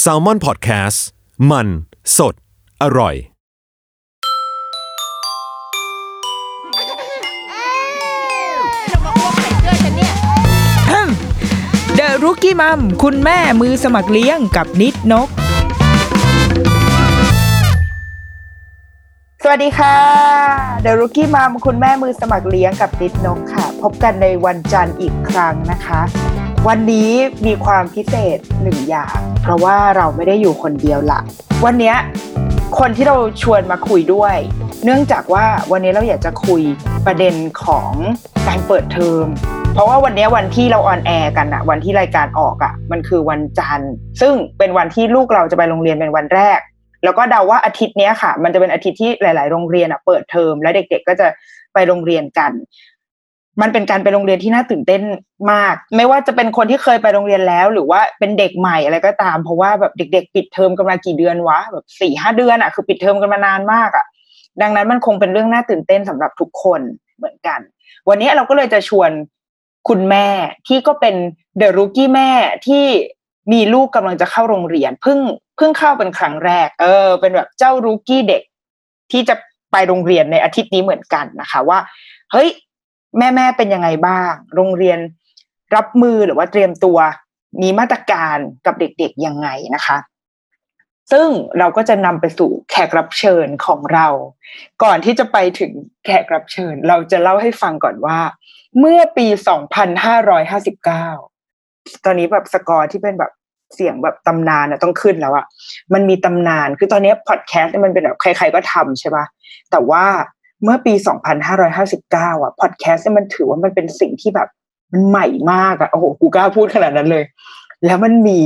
แซลมอนพอดแคสต์มัน สด อร่อย เดอะรุกี้มัมคุณแม่มือสมัครเลี้ยงกับนิดนก สวัสดีค่ะ เดอะรุกี้มัมคุณแม่มือสมัครเลี้ยงกับนิดนกค่ะ พบกันในวันจันทร์อีกครั้งนะคะ วันนี้มีความพิเศษหนึ่งอย่าง เพราะว่าเราไม่ได้อยู่คนเดียวละวันนี้คนที่เราชวนมาคุยด้วย เนื่องจากว่าวันนี้เราอยากจะคุยประเด็นของการเปิดเทอมเพราะว่าวันนี้วันที่เราออนแอร์กันอะวันที่รายการออกอะมันคือวันจันทร์ ซึ่งเป็นวันที่ลูกเราจะไปโรงเรียนเป็นวันแรก แล้วก็เดาว่าอาทิตย์นี้ค่ะ มันจะเป็นอาทิตย์ที่หลาย ๆ โรงเรียนอะเปิดเทอมและเด็ก ๆ ก็จะไปโรงเรียนกัน มันเป็นการไปโรงเรียนที่น่าตื่นเต้นมาก ไม่ว่าจะเป็นคนที่เคยไปโรงเรียนแล้ว หรือว่าเป็นเด็กใหม่อะไรก็ตาม เพราะว่าแบบเด็ก ๆ ปิดเทอมกันมากี่เดือนวะแบบสี่ห้าเดือนอะคือปิดเทอมกันมานานมากอะดังนั้นมันคงเป็นเรื่องน่าตื่นเต้นสำหรับทุกคนเหมือนกัน วันนี้เราก็เลยจะชวนคุณแม่ที่ก็เป็นเดอะรุกี้แม่ที่มีลูกกำลังจะเข้าโรงเรียนเพิ่งเพิ่งเข้าเป็นครั้งแรก เออ เป็นแบบเจ้ารุกี้เด็กที่จะไปโรงเรียนในอาทิตย์นี้เหมือนกันนะคะ ว่า เฮ้ย แม่แม่เป็นยังไงบ้าง โรงเรียนรับมือหรือว่าเตรียมตัวมีมาตรการกับเด็กๆยังไงนะคะ ซึ่งเราก็จะนำไปสู่แขกรับเชิญของเรา ก่อนที่จะไปถึงแขกรับเชิญ เราจะเล่าให้ฟังก่อนว่า เมื่อปี 2559 ตอนนี้แบบสกอร์ที่เป็นแบบเสียงแบบตำนานอะต้องขึ้นแล้วอะมันมีตำนานคือตอนนี้พอดแคสต์มันเป็นแบบใคร ๆก็ทำใช่ปะแต่ว่า เมื่อปี 2559 อะพอดแคสต์เนี่ยมันถือว่ามันเป็นสิ่งที่แบบมันใหม่มากอะโอ้โหกูกล้าพูดขนาดนั้นเลย แล้วมันมี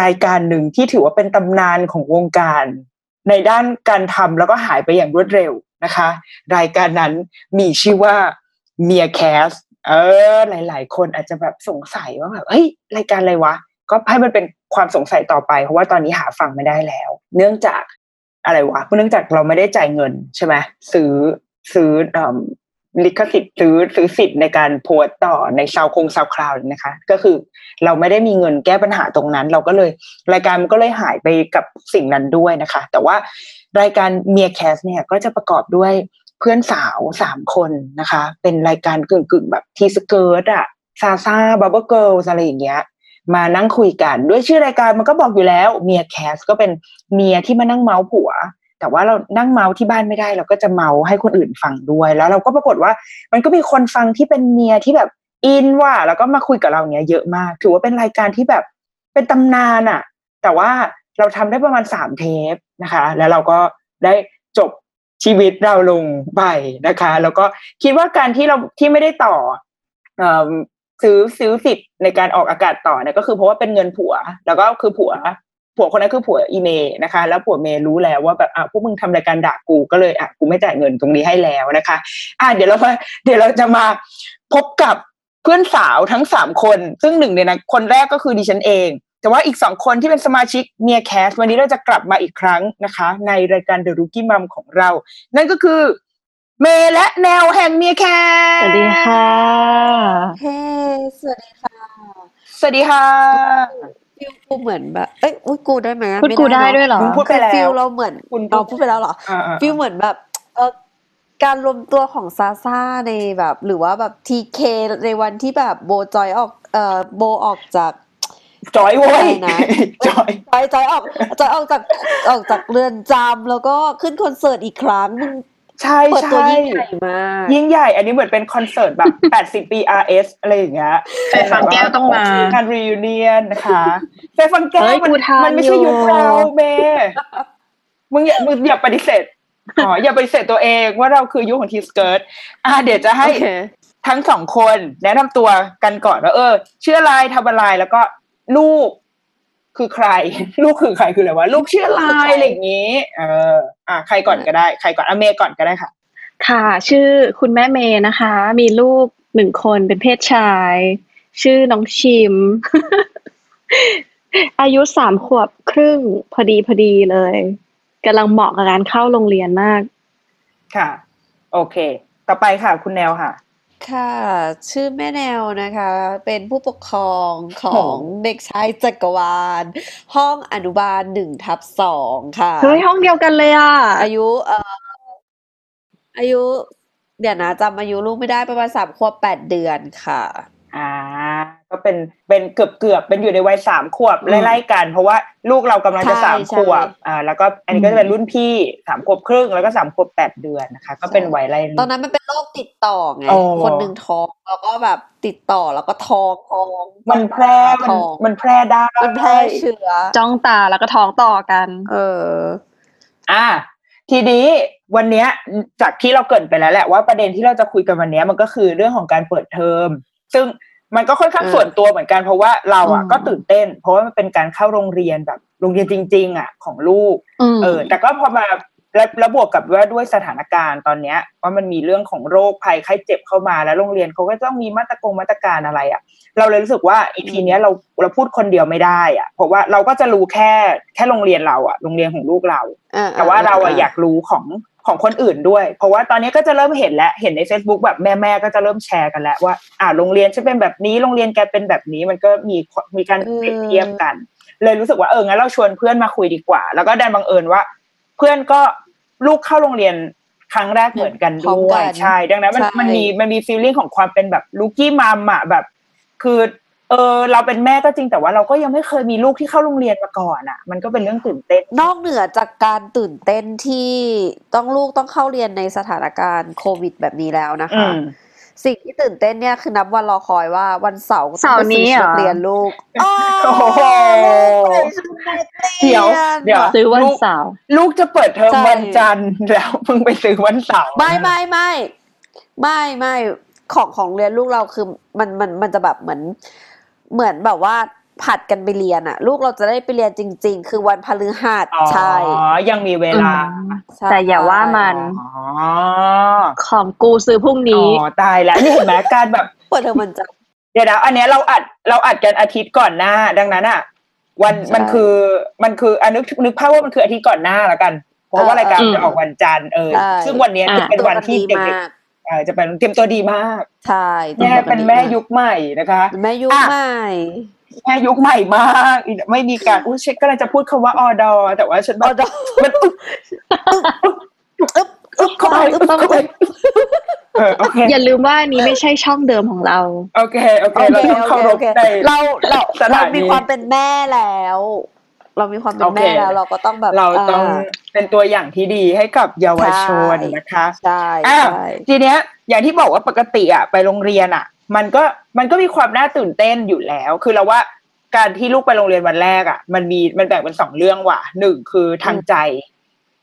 รายการหนึ่งที่ถือว่าเป็นตำนานของวงการ ในด้านการทำแล้วก็หายไปอย่างรวดเร็วนะคะ รายการนั้นมีชื่อว่าเมียแคสเออ หลาย ๆ คนอาจจะแบบสงสัยว่าแบบเฮ้ยรายการอะไรวะ ก็ให้มันเป็นความสงสัยต่อไป เพราะว่าตอนนี้หาฟังไม่ได้แล้ว เนื่องจากอะไรวะเนื่องจากเราไม่ได้จ่ายเงินใช่ไหมซื้อ ซื้อลิขสิทธิ์ซื้อซื้อสิทธิ์ในการโพสต์ต่อใน SoundCloud SoundCloud นะคะ ก็คือเราไม่ได้มีเงินแก้ปัญหาตรงนั้น เราก็เลยรายการมันก็เลยหายไปกับสิ่งนั้นด้วยนะคะ แต่ว่ารายการเมียแคสเนี่ยก็จะประกอบด้วยเพื่อนสาวสามคนนะคะ เป็นรายการกึ่งกึ่งแบบ T-Skirt อะซาซ่า Bubble Girls อะไรอย่างเงี้ยมานั่งคุยกันด้วยชื่อรายการมันก็บอกอยู่แล้วเมียแคสก็เป็นเมียที่มานั่งเมาส์ผัว แต่ว่าเรานั่งเมาส์ที่บ้านไม่ได้ เราก็จะเมาส์ให้คนอื่นฟังด้วย แล้วเราก็ปรากฏว่า มันก็มีคนฟังที่เป็นเมียที่แบบอินว่ะแล้วก็มาคุยกับเราเนี้ยเยอะมาก ถือว่าเป็นรายการที่แบบเป็นตำนานอะแต่ว่าเราทำได้ประมาณสามเทปนะคะ แล้วเราก็ได้จบชีวิตเราลงไปนะคะ แล้วก็คิดว่าการที่เราที่ไม่ได้ต่อซื้อซื้อสิทธิ์ในการออกอากาศต่อเนี่ยก็คือเพราะว่าเป็นเงินผัว แล้วก็คือผัว ผัวคนนั้นคือผัวอีเมย์นะคะ แล้วผัวเมย์รู้แล้วว่าแบบอะพวกมึงทำรายการด่ากูก็เลยอะกูไม่จ่ายเงินตรงนี้ให้แล้วนะคะ อะเดี๋ยวเรามาเดี๋ยวเราจะมาพบกับเพื่อนสาวทั้งสามคน ซึ่งหนึ่งในนั้นคนแรกก็คือดิฉันเอง แต่ว่าอีกสองคนที่เป็นสมาชิกเมียแคสวันนี้เราจะกลับมาอีกครั้งนะคะ ในรายการ The Rookie Mom ของเรา นั่นก็คือเมย์และแนวแห่งเมียแคสสวัสดีค่ะเฮ้สวัสดีค่ะ สวัสดีค่ะ ฟิลกูเหมือนแบบ เอ้ยอุ๊ยกูได้ไหมพูดกูได้เนอะด้วยเหรอมึงพูดไปแล้วฟิลเราเหมือนคุณเราพูดไปแล้วเหรออ่าๆฟิลเหมือนแบบเออการรวมตัวของซาซ่าในแบบ หรือว่าแบบทีเคในวันที่แบบโบจอยออกเอ่อโบออกจากจอยโว้ยอะไรนะจอยจอยจอยออกจอยออกจากออกจากเรือนจำแล้วก็ขึ้นคอนเสิร์ตอีกครั้งมึง ใช่เปิดใช่ตัวยิ่งใหญ่มากยิ่งใหญ่อันนี้เหมือนเป็นคอนเสิร์ตแบบ80ปี RS อะไรอย่างเงี้ยแฟนฟังแก้วต้องมาการรีวิเนียนนะคะแฟนฟังแก้วเฮ้ยมันกูทันมันไม่ใช่อยู่ยุคเราเมมึงอย่ามึงอย่าปฏิเสธอ๋ออย่าปฏิเสธตัวเองว่าเราคือยุคของทีสเกิร์ตอะเดี๋ยวจะให้โอเคทั้งสองคนแนะนำตัวกันก่อนว่าเออชื่ออะไรทำอะไรแล้วก็ลูก คือใคร ลูกคือใครคืออะไรวะลูกชื่ออะไรอะไรอย่างงี้ เอออะใครก่อนก็ได้ใครก่อนอะเมย์ก่อนก็ได้ค่ะ ค่ะ ชื่อคุณแม่เมย์นะคะ มีลูกหนึ่งคนเป็นเพศชาย ชื่อน้องชิม อายุสามขวบครึ่งพอดีพอดีเลยกำลังเหมาะกับการเข้าโรงเรียนมาก ค่ะ โอเค ต่อไปค่ะ คุณแนวค่ะ ค่ะ ชื่อแม่แนวนะคะ เป็นผู้ปกครองของเด็กชายจักรวาล ห้องอนุบาลหนึ่งทับสองค่ะ เฮ้ย ห้องเดียวกันเลยอะอายุ เอ่อ อายุ เดี๋ยวนะ จำอายุลูกไม่ได้ ประมาณสามขวบแปดเดือนค่ะ อ่าก็เป็นเป็นเกือบเกือบๆเป็นอยู่ในวัยสามขวบอืมไล่ๆกัน เพราะว่าลูกเรากำลังจะใช่สามใช่ขวบอ่าแล้วก็อันนี้ก็จะเป็นรุ่นพี่สามขวบครึ่งแล้วก็สามขวบแปดเดือนนะคะ ก็เป็นวัยไล่ตอนนั้นมันเป็นโรคติดต่อไงอ๋อคนหนึ่งท้องแล้วก็แบบติดต่อแล้วก็ท้องท้องมันแพร่มันท้องมันแพร่ได้มันแพร่เชื้อจ้องตาแล้วก็ท้องต่อกัน เออ อ่าทีนี้วันเนี้ยจากที่เราเกรินไปแล้วแหละว่าประเด็นที่เราจะคุยกันวันเนี้ยมันก็คือเรื่องของการเปิดเทอม ซึ่งมันก็ค่อนข้างเออส่วนตัวเหมือนกันเพราะว่าเราอะอืมก็ตื่นเต้น เพราะว่ามันเป็นการเข้าโรงเรียนแบบ โรงเรียนจริง ๆ อะ ของลูกอืมเออ แต่ก็พอมาแล้วแล้วบวกกับว่าด้วยสถานการณ์ตอนเนี้ยว่ามันมีเรื่องของโรคภัยไข้เจ็บเข้ามาแล้วโรงเรียนเขาก็ต้องมีมาตรกงมาตรการอะไรอะ เราเลยรู้สึกว่าอีพีเนี้ยเราเราพูดคนเดียวไม่ได้อะ เพราะว่าเราก็จะรู้แค่แค่โรงเรียนเราอะโรงเรียนของลูกเราอ่แต่ว่าเราอะอยากรู้ของ ของคนอื่นด้วย เพราะว่าตอนนี้ก็จะเริ่มเห็นแล้วเห็นใน Facebook แบบแม่แม่ๆก็จะเริ่มแชร์กันแล้วว่า อ่าโรงเรียนฉันเป็นแบบนี้โรงเรียนแกเป็นแบบนี้มันก็มีมีการเปรียบเทียบกัน เลยรู้สึกว่าเอองั้นเราชวนเพื่อนมาคุยดีกว่า แล้วก็ดันบังเอิญว่า เพื่อนก็ลูกเข้าโรงเรียนครั้งแรกเหมือนกันพร้อมด้วกัยนใช่ ดังนั้นมันใช่มันมีมันมีฟีลลิ่งของความเป็นแบบลูกี้มัมอะแบบ คือ เออเราเป็นแม่ก็จริงแต่ว่าเราก็ยังไม่เคยมีลูกที่เข้าโรงเรียนมาก่อนอะมันก็เป็นเรื่องตื่นเต้น นอกเหนือจากการตื่นเต้นที่ต้องลูกต้องเข้าเรียนในสถานการณ์โควิดแบบนี้แล้วนะอืคะมสิ่งที่ตื่นเต้นเนี่ยคือนับวันรอคอยว่าวันเสาร์ก็ต้องเสาร์ไปซื้อนี้ชุดเหรอเรียนลูกโอ้โหเดี๋ยวเดี๋ยวซื้อวันเสาร์ลูกจะเปิดเทอมใช่วันจันทร์แล้วมึงไปซื้อวันเสาร์ไม่ไม่ไม่ไม่ไม่ของของเรียนลูกเราคือมันมันมันจะแบบเหมือน เหมือนแบบว่าผัดกันไปเรียนอะลูกเราจะได้ไปเรียนจริง ๆ คือวันพฤหัสอ๋อใช่ยังมีเวลาใช่แต่อย่าว่ามันอ๋อของกูซื้อพรุ่งอ๋นี้อตายแล้วนี่เห็นไหมการแบบเปิดเทอมวันจันทร์เดี๋ยวนะอันเนี้ยเราอัดเราอัดกันอาทิตย์ก่อนหน้า ดังนั้นอะวันใช่มันคือมันคืออะนึกนึกภาพว่ามันคืออาทิตย์ก่อนหน้าละกัน เพราะว่าเออรายการเออจะออกวันจันทร์เออใช่ซึ่งวันเนี้ยจะอะเป็นวันที่ตัวเด็ดีกมากๆเออ จะเป็นเตรียมตัวดีมากใช่แม่เป็นแม่ยุคใหม่นะคะ แม่ยุคอะใหม่แม่ยุคใหม่มากอีกไม่มีการอุ้ยเช็คก็เลยจะพูดคำว่าออดอ แต่ว่าฉันแบอบอดอมันอึ๊บอึ๊บอึ๊บเข้าไปอึ๊บเข้าไปเออโอเคอย่าลืมว่าอันนี้ไม่ใช่ช่องเดิมของเรา โอเค โอเคโอเราเคต้องโอเคาเครโอพเคในเราเราสถาเรานีมีความเป็นแม่แล้ว เรามีความเป็นโอเคแม่แล้ว เราก็ต้องแบบเราต้องาเป็นตัวอย่างที่ดีให้กับเยาวชนใช่นะคะใช่อะใช่ทีเนี้ย อย่างที่บอกว่าปกติอะไปโรงเรียนอะ มันก็มันก็มีความน่าตื่นเต้นอยู่แล้ว คือเราว่าการที่ลูกไปโรงเรียนวันแรกอะ มันมีมันแบ่งเป็นสองเรื่องว่ะหนึ่งคือทางใจ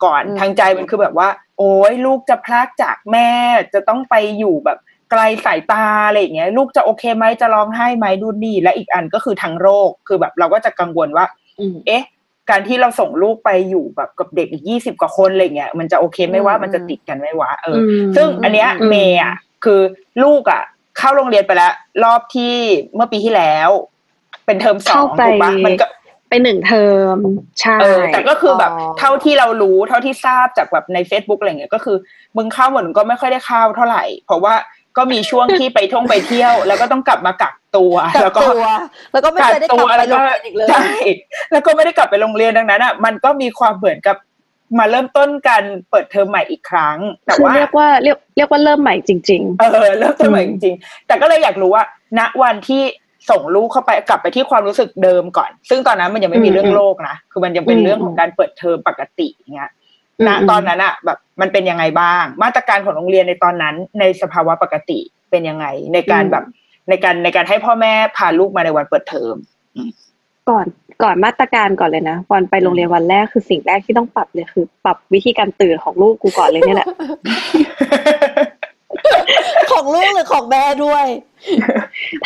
ก่อนอืมทางใจมันคือแบบว่า โอ้ยลูกจะพลากจากแม่จะต้องไปอยู่แบบไกลสายตาอะไรอย่างเงี้ย ลูกจะโอเคไหมจะร้องไห้ไหมดูนี่และอีกอันก็คือทางโรคคือแบบเราก็จะกังวลว่าอืม เอ๊ะ การที่เราส่งลูกไปอยู่แบบกับเด็กอีกยี่สิบกว่าคนอะไรเงี้ยมันจะโอเคไหม่ว่าอืมมันจะติดกันไหม่วะเอออือมซึ่งอันเนี้ยอืมเมย์อะคือลูกอะ เข้าโรงเรียนไปแล้วรอบที่เมื่อปีที่แล้ว เป็นเทอมสอเข้างไปถูกปะมันก็ไปหนึ่งเทอมใช่เออแต่ก็คือแบบอ๋อเท่าที่เรารู้เท่าที่ทราบจากแบบใน Facebook อะไรเงี้ยก็คือ มึงเข้าเหมือนก็ไม่ค่อยได้เข้าเท่าไหร่ เพราะว่า ก็มีช่วงที่ไปท่องไปเที่ยว แล้วก็ต้องกลับมากักตัวกัแล้กวก็ตัวแล้วก็ไม่เคยได้กลับไปโรงเรียนอีกเลยใช่แล้วก็ไม่ได้กลับไปโรงเรียนดังนั้นอะมันก็มีความเหมือนกับมาเริ่มต้นการเปิดเทอมใหม่อีกครั้ง แต่คือว่าเรียกว่าเรียกเรียกว่าเริ่มใหม่จริงเออเริ่มต้นใหม่อืจมริง ๆ แต่ก็เลยอยากรู้ว่า ณวันที่ส่งลูกเข้าไปกลับไปที่ความรู้สึกเดิมก่อน ซึ่งตอนนั้นมันยังไม่มีเรื่องโลกนะคือมันยังเป็นเรื่องของการเปิดเทอมปกติเงี้ยๆ ณมตอนนั้นอะแบบมันเป็นยังไงบ้าง มาตรการของโรงเรียนในตอนนั้น ในสภาวะปกติเป็นยังไง ในการอืมแบบในการในการให้พ่อแม่พาลูกมาในวันเปิดเทอมก่อนก่อนมาตรการก่อนเลยนะก่อนไปโรงเรียนวันแรกคือสิ่งแรกที่ต้องปรับเลยคือ ปรับวิธีการตื่นของลูกกูก่อนเลยเนี่ยแหละของลูกหรือของแม่ด้วย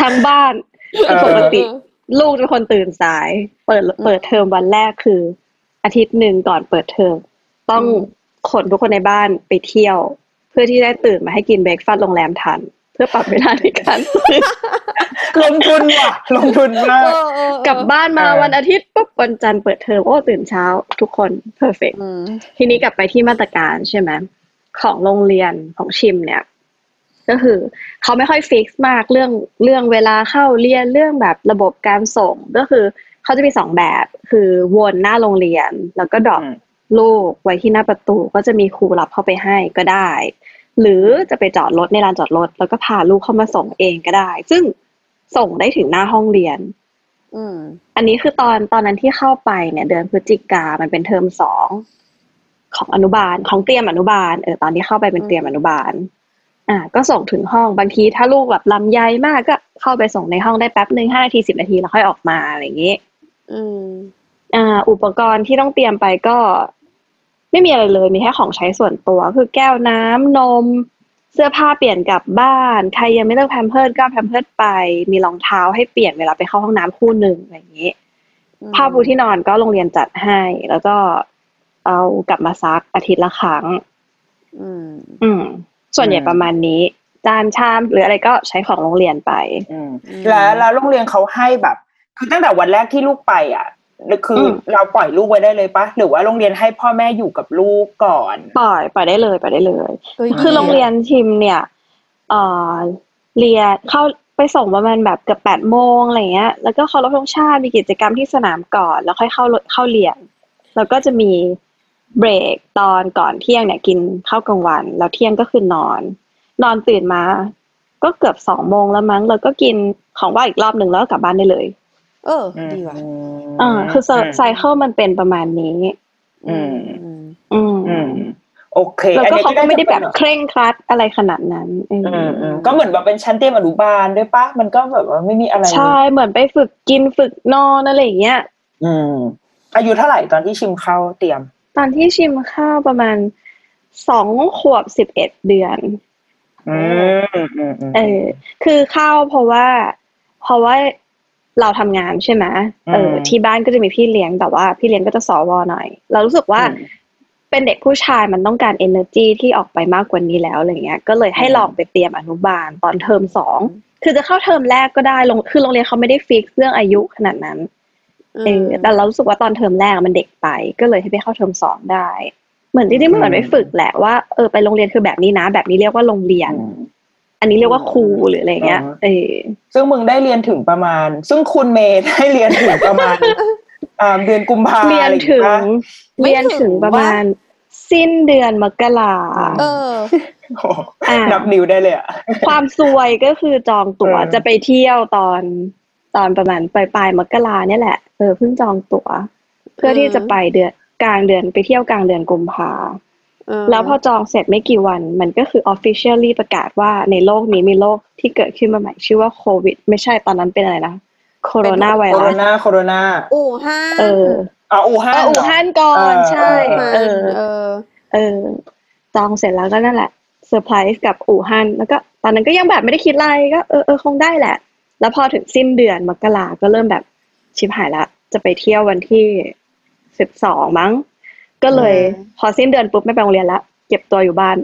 ทั้งบ้านเออปกติลูกเป็นคนตื่นสาย เปิดเปิดเทอมวันแรกคือ อาทิตย์หนึ่งก่อนเปิดเทอม ต้องอืมขนทุกคนในบ้านไปเที่ยว เพื่อที่ได้ตื่นมาให้กินเบรกฟาสต์โรงแรมทัน เพื่อปรับเวลาในการตื่นลงทุนว่ะลงทุนมากเออเออเออกลับบ้านมาเออวันอาทิตย์ปุ๊บวันจันทร์เปิดเทอมโอ้ตื่นเช้า ทุกคน perfect อืมทีนี้กลับไปที่มาตรการใช่ไหมของโรงเรียนของชิมเนี่ยก็คือเขาไม่ค่อย fix มากเรื่องเรื่องเวลาเข้าเรียนเรื่องแบบระบบการส่งก็คือเขาจะมีสองแบบคือวนหน้าโรงเรียน แล้วก็ drop อืมลูกไว้ที่หน้าประตูก็จะมีครูรับเข้าไปให้ก็ได้ หรือจะไปจอดรถในลานจอดรถ แล้วก็พาลูกเข้ามาส่งเองก็ได้ ซึ่งส่งได้ถึงหน้าห้องเรียนอืมอันนี้คือตอนตอนนั้นที่เข้าไปเนี่ย เดือนพฤศจิกามันเป็นเทอมสองของอนุบาลของเตรียมอนุบาลเออตอนที่เข้าไปเป็นเตรียมอนุบาล อ่า ก็ส่งถึงห้องบางทีถ้าลูกแบบลำไยมากก็เข้าไปส่งในห้องได้แป๊บหนึ่งห้านาทีสิบนาทีแล้วค่อยออกมาอะไรอย่างนี้ อืม อ่า อุปกรณ์ที่ต้องเตรียมไปก็ ไม่มีอะไรเลยมีแค่ของใช้ส่วนตัวคือแก้วน้ำนม เสื้อผ้าเปลี่ยนกลับบ้าน ใครยังไม่เลิกแพมเพิร์ดก็เอาแพมเพิร์ดไป มีรองเท้าให้เปลี่ยนเวลาไปเข้าห้องน้ำคู่หนึ่งอะไรอย่างนี้ผ้าปูที่นอนก็โรงเรียนจัดให้ แล้วก็เอากลับมาซักอาทิตย์ละครั้ง อืม อืม ส่วนใหญ่อืมประมาณนี้ จานชามหรืออะไรก็ใช้ของโรงเรียนไปอืมอืม แล้วแล้วโรงเรียนเขาให้แบบ คือตั้งแต่วันแรกที่ลูกไป อะ คืออมเราปล่อยลูกไว้ได้เลยปะหรือว่าโรงเรียนให้พ่อแม่อยู่กับลูกก่อน ปล่อยปล่อยได้เลยปล่อยได้เลยเฮ้ยคือดีะโรงเรียนทิมเนี่ยเอ่อเรียนเข้าไปส่งประมาณแบบเกือบแปดโมงอะไรเงี้ย แล้วก็เคารพธงชาติมีกิจกรรมที่สนามก่อน แล้วค่อยเข้าเข้าเรียน แล้วก็จะมีเบรกตอนก่อนเที่ยงเนี่ยกินข้าวกลางวัน แล้วเที่ยงก็คือนอน นอนตื่นมา ก็เกือบสองโมงแล้วมั้งแล้วก็กินของว่างอีกรอบหนึ่งแล้วก็กลับบ้านได้เลย เออ ดีว่ะอ่าคือไซเคิลมันเป็นประมาณนี้ อืม อืมอืมอืมโอเคแล้วก็อันนี้เขาก็ไม่ได้แบบน่าจะเคร่งครัดอะไรขนาดนั้นเอออืมอืมก็เหมือนแบบเป็นชั้นเตรียมอนุบาลด้วยปะมันก็แบบว่าไม่มีอะไร ใช่ เหมือนไปฝึกกินฝึกนอนอะไรอย่างเงี้ย อืม อายุเท่าไหร่ตอนที่ชิมเข้าเตรียม ตอนที่ชิมข้าวประมาณสองขวบสิบเอ็ดเดือน อืมอืมอืมเออ คือเข้าเพราะว่า เพราะว่า เราทำงานใช่ไหมเอออืมที่บ้านก็จะมีพี่เลี้ยงแต่ว่าพี่เลี้ยงก็จะสวหน่อย เรารู้สึกว่าอืมเป็นเด็กผู้ชายมันต้องการ energy ที่ออกไปมากกว่านี้แล้วอะไรเงี้ย ก็เลยให้อืมลองไปเตรียมอนุบาลตอนเทอมสองคือจะเข้าเทอมแรกก็ได้ลงคือโรงเรียนเขาไม่ได้ fix เรื่องอายุขนาดนั้นเออแต่เรารู้สึกว่าตอนเทอมแรกมันเด็กไป ก็เลยให้ไปเข้าเทอมสองได้ เหมือนจริงๆมันเหมือนไปฝึกแหละว่าเออไปโรงเรียนคือแบบนี้นะ แบบนี้เรียกว่าโรงเรียน อืมอันนี้เรียกว่าครูหรืออะไรเงี้ยอ๋อเออซึ่งมึงได้เรียนถึงประมาณ ซึ่งคุณเมย์ได้เรียนถึงประมาณอ่าเดือนกุมภาเรียนอะไรอางถึงี้งปะไม่เรียนถึงประมาณ สิ้นเดือนมกราเออโอ้โหอ่านับนิ้วได้เลยอะความซวยก็คือจองตั๋วเออจะไปเที่ยวตอนตอนประมาณปลายปลายๆมกราเนี่ยแหละเออเพิ่งจองตั๋ว เพื่อที่จะไปเดือนกลางเดือนไปเที่ยวกลางเดือนกุมภาเออ แล้วพอจองเสร็จไม่กี่วัน มันก็คือ officially ประกาศว่าในโลกนี้มีโรคที่เกิดขึ้นมาใหม่ชื่อว่าโควิด ไม่ใช่ตอนนั้นเป็นอะไรนะโคโรนาไวโคโรรัสนาโคโรนาอู่ฮั่นเอออ่าอู่ฮั่เอนออู่ฮั่นก่อนเออใช่เอเออเออเออจองเสร็จแล้วก็นั่นแหละเซอร์ไพรส์กับอู่ฮั่นแล้วก็ตอนนั้นก็ยังแบบไม่ได้คิดอะไรก็เออเออคงได้แหละ แล้วพอถึงสิ้นเดือนมกราก็เริ่มแบบชิบหายละ จะไปเที่ยววันที่สิบสองมั้ง ก็เลยอืมพอสิ้นเดือนปุ๊บไม่ไปโรงเรียนละเก็บตัวอยู่บ้าน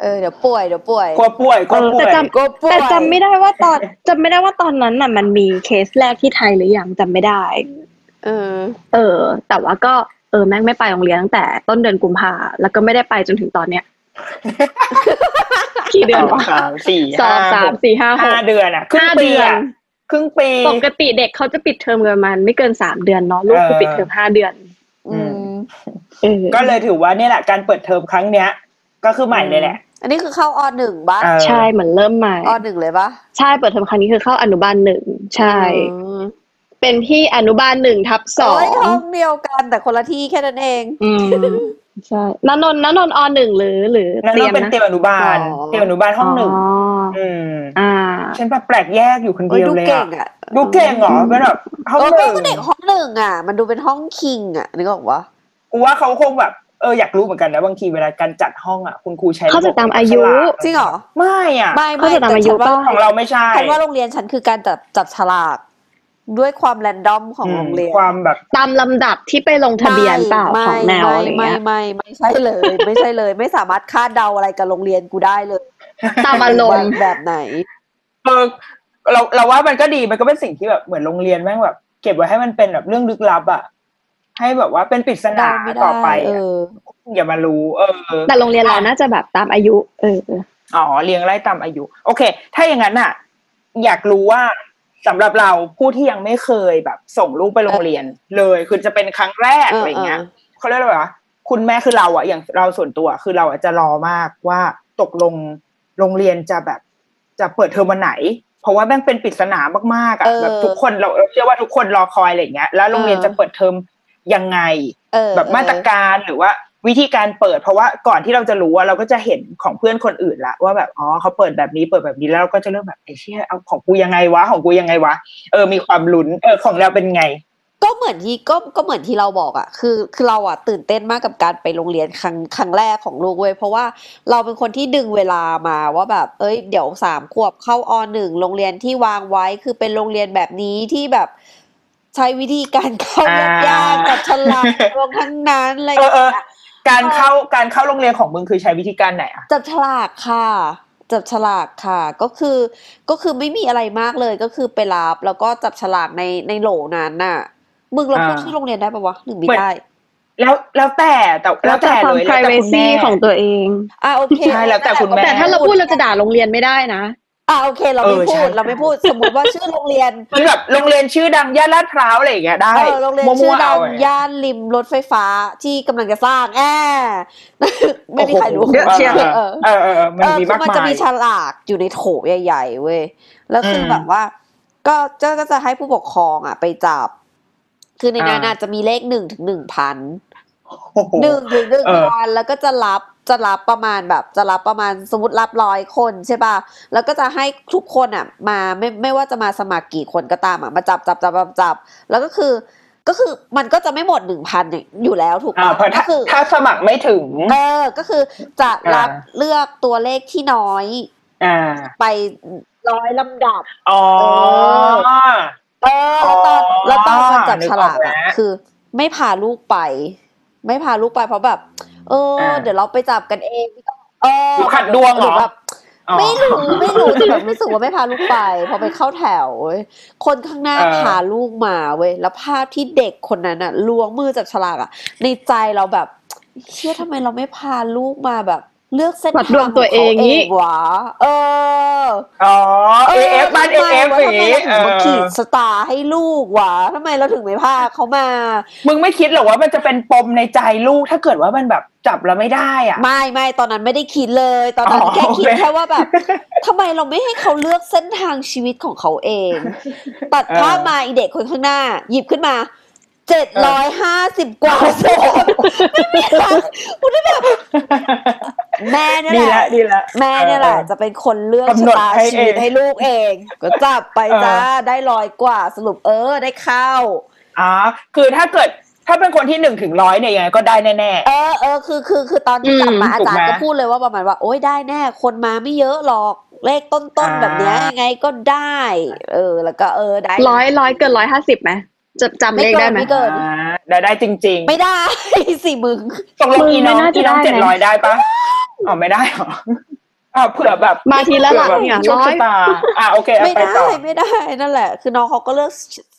เออเดี๋ยวป่วยเดี๋ยวป่วยกลัวป่วยกลัวเออป่แต่วยจำกลัวป่วยแต่จำไม่ได้ว่าตอนจำไม่ได้ว่าตอนนั้นน่ะ มันมีเคสแรกที่ไทยหรือยังจำไม่ได้ เออ เออ แต่ว่าก็เออแม่งไม่ไปโรงเรียนตั้งแต่ต้นเดือนกุมภาแล้วก็ไม่ได้ไปจนถึงตอนเนี้ยกี่เดือนวะสามสี่สองสามสี่ห้าหห้ากเดือนอะครึ่งห้าปีเดือนอะครึ่งปีปกติเด็กเขาจะปิดเทอมกันประมาณไม่เกินสามเดือนเนาะลูกคือเออปิดเทอมห้าเดือน อืมเออ ก็เลยถือว่าเนี่ยแหละการเปิดเทอมครั้งเนี้ย ก็คือใหม่เลยแหละ อันนี้คือเข้าอหนึ่งบ้านเออใช่เหมือนเริ่มใหม่อหนึ่งเลยปะใช่เปิดเทอมครั้งนี้คือเข้าอนุบาลหนึ่งใช่อืมเป็นที่อนุบาลหนึ่งทับสอโอ้ยงห้องเดียวกันแต่คนละที่แค่นั้นเอง อืมใช่นนนท์นนนท์อหนึ่งหรือหรือนั่นเตรีต้ยองมเป็นนะเตรียมอนุบาลอ๋อเตรียมอนุบาลห้องหนึ่งอ๋ออืมอ่าฉันแบบแปลกแยกอยู่คนโอ้ยเดียวดูเลยเก่อะงอะดูเก่งเหรอเป็นแบบห้องเออหนึ่งก็เด็กห้องหนึ่งอะ มันดูเป็นห้องคิงอะนึกออกปะ กูว่าเขาคงแบบเอออยากรู้เหมือนกันนะบางทีเวลาการจัดห้องอะคุณครูใช้เขาจะตามอายุฉลกจริงเหรอไม่อะไม่เขาไม่จะตามอายุแต่ฉันว่าป่ะของเราไม่ใช่ฉันว่าโรงเรียนฉันคือการจับจับฉลากด้วยความแรนดอมของอืมโรงเรียนความแบบตามลำดับที่ไปลงทะเบียนเปล่าไม่ของแนวไม่อะไรไม่เงี้ยไม่ไม่ใช่เลย ไม่ใช่เลย ไม่สามารถคาดเดาอะไรกับโรงเรียนกูได้เลยตามอารมณ์แบบไหนเออเราเราว่ามันก็ดีมันก็เป็นสิ่งที่แบบเหมือนโรงเรียนแม่งแบบ เก็บไว้ให้มันเป็นแบบเรื่องลึกลับอะ ให้แบบว่าเป็นปริศนาเดาไม่ได้ต่อไปเออะออย่ามารู้ เออ แต่โรงเรียนเราน่าจะแบบตามอายุ เอออ๋อเลี้ยงไล่ตามอายุ โอเค ถ้าอย่างนั้นอะ อยากรู้ว่าสำหรับเราผู้ที่ยังไม่เคยแบบ ส่งลูกไปโรงเรียน เลยคือจะเป็นครั้งแรกเออออะไรเงี้ยเออเขาเรียกอะไรวะคุณแม่คือเราอะอย่างเราส่วนตัวคือเราอะจะรอมากว่าตกลงโรงเรียนจะแบบจะเปิดเทอมวันไหน เพราะว่าแม่งเป็นปริศนามากๆอะเออแบบทุกคนเราเราเชื่อว่าทุกคนรอคอยอะไรเงี้ยแล้วโรงเรียนเออจะเปิดเทอม ยังไงเออแบบมาตรการหรือว่าวิธีการเปิดเพราะว่าก่อนที่เราจะรู้ว่าเราก็จะเห็นของเพื่อนคนอื่นละว่าแบบอ๋อเขาเปิดแบบนี้เปิดแบบนี้แล้วเราก็จะเริ่มแบบไอ้เชี่ยเอาของกูยังไงวะของกูยังไงวะเออมีความลุ้นเออของเราเป็นไง ก็เหมือนที่ก็ก็เหมือนที่เราบอกอะคือคือเราอะตื่นเต้นมากกับการไปโรงเรียนครั้งครั้งแรกของลูกเว้ยเพราะว่าเราเป็นคนที่ดึงเวลามาว่าแบบ เอ้ยเดี๋ยวสามขวบเข้าอหนึ่งโรงเรียนที่วางไว้คือเป็นโรงเรียนแบบนี้ที่แบบ ใช้วิธีการเข้าอ่ายยากๆจับฉลากรวมทั้งนั้นอะไรอเอย่างอเออเงี้ยการเข้าการเข้าโรงเรียนของมึงคือใช้วิธีการไหนอะจับฉลากค่ะจับฉลากค่ะ ก็คือก็คือไม่มีอะไรมากเลยก็คือไปรับแล้วก็จับฉลากในในโหลนั้นน่ะ มึงเราพูดชื่อโรงเรียนได้ปะวะหรือไม่ได้ แล้วแล้วแต่แต่แล้แล้ววแต่แต่ความเลยแล้วแต่คุณ privacy แม่ของตัวเองอะโอเคใช่แล้วแต่คุณแม่แต่ถ้าเราพูดเราจะด่าโรงเรียนไม่ได้นะ อะโอเค เราไม่เออพูใช่ดเราไม่พูดสมมติว่าชื่อโรงเรียนมันแบบโรงเรียนชื่อดังย่านลาดพร้าวอะไรอย่างเงี้ยได้เออโรงเรียนมั่วๆชื่อดังเาไว้ย่านริมรถไฟฟ้าที่กำลังจะสร้างแอไม่มีใครรู้โอ้โหเยอะเชียวเออเออเออเออมันเออมีคืมาอกมันมาจะมียฉลากอยู่ในโถใหญ่ๆเว้ยแล้วคืออมแบบว่า ก็เจ้าก็จะให้ผู้ปกครองอะ ไปจับ คือในนั้นอ่าอาจจะมีเลขหนึ่งถึงหนึ่งพันโอ้โหหนึ่งถึงหนึ่งเออพันแล้วก็จะรับ จะรับประมาณแบบจะรับประมาณสมมติรับร้อยคนใช่ป่ะ แล้วก็จะให้ทุกคนอะมาไม่ไม่ว่าจะมาสมัครกี่คนก็ตามอะมาจับจับจับจับจับแล้วก็คือก็คือมันก็จะไม่หมดหนึ่งพันอยู่แล้วถูกอ่าปะเพราะก็ถ้าคือถ้าสมัครไม่ถึง เออ ก็คือจะรับอ่าเลือกตัวเลขที่น้อยอ่าไปร้อยลำดับ อ๋อ เออ แล้วตอนอ๋อแล้วตอนมันจับนึกฉออกลากแล้อะวคือไม่พาลูกไป ไม่พาลูกไปเพราะแบบ เอออ่าเดี๋ยวเราไปจับกันเอง เออหรือขัดดวงเหรอแบบอ๋อไม่รู้ไม่รู้แต่แบบรู้สึกว่าไม่พาลูกไปพอไปเข้าแถวเว้ยคนข้างหน้าเออพาลูกมาเว้ยแล้วภาพที่เด็กคนนั้นอะล้วงมือจับฉลากอะในใจเราแบบเชื่อทำไมเราไม่พาลูกมาแบบ เลือกเส้นวัดทางดวงตัวเองขงี้วะเอออ๋อเอฟบ้านเอทำไมฟวะอย่างทำไมงี้เราถึงมาขีดสตาร์ให้ลูกวะทำไมเราถึงไม่พาเขามา มึงไม่คิดหรอว่ามันจะเป็นปมในใจลูกถ้าเกิดว่ามันแบบจับแล้วไม่ได้อะ ไม่ไม่ตอนนั้นไม่ได้คิดเลย ตอนนั้นอ๋อแค่คิดโอเคแค่ว่าแบบทำไมเราไม่ให้เขาเลือกเส้นทางชีวิตของเขาเอง ตัดภาพมาอีเด็กคนข้างหน้า หยิบขึ้นมา เจ็ดร้อยห้าสิบกว่าเส้นไม่มีทางกูได้แบบ แม่เนี่ยดีแหละละดีละแม่เนี่ยแหละออจะเป็นคนเลือกกำชะหนดตาให้ชีวิตเองให้ลูกเอง ก็จับไปเออจ้าได้ร้อยกว่าสรุปเออได้เข้าอ๋อคือถ้าเกิดถ้าเป็นคนที่หนึ่งถึงร้อยเนี่ยยังไงก็ได้แน่เออเออคือคือคือตอนที่อืมกลับมาอาจารย์ถูกไหมก็พูดเลยว่าประมาณว่า โอ๊ยได้แน่ คนมาไม่เยอะหรอกเลขต้นอ่าๆแบบเนี้ยยังไงก็ได้ เออ แล้วก็เออได้ร้อยร้อยเกินร้อยห้าสิบไหม จะจำเลขได้ไหมไม่เกินๆอ่าได้ได้จริงไม่ได้สิมึงๆตกลงอีน้องมึงไม่น่าจะอีน้องได้เจ็ดไหมร้อยได้ปะอ๋อไม่ได้เหรออ่าเผื่อแบบมาทีละหลักผื่อแบบเนี่ยโชคร้อยชะตาอ่าโอเคเอาไม่ไปได้ต่อไม่ได้นั่นแหละ คือน้องเขาก็เลือก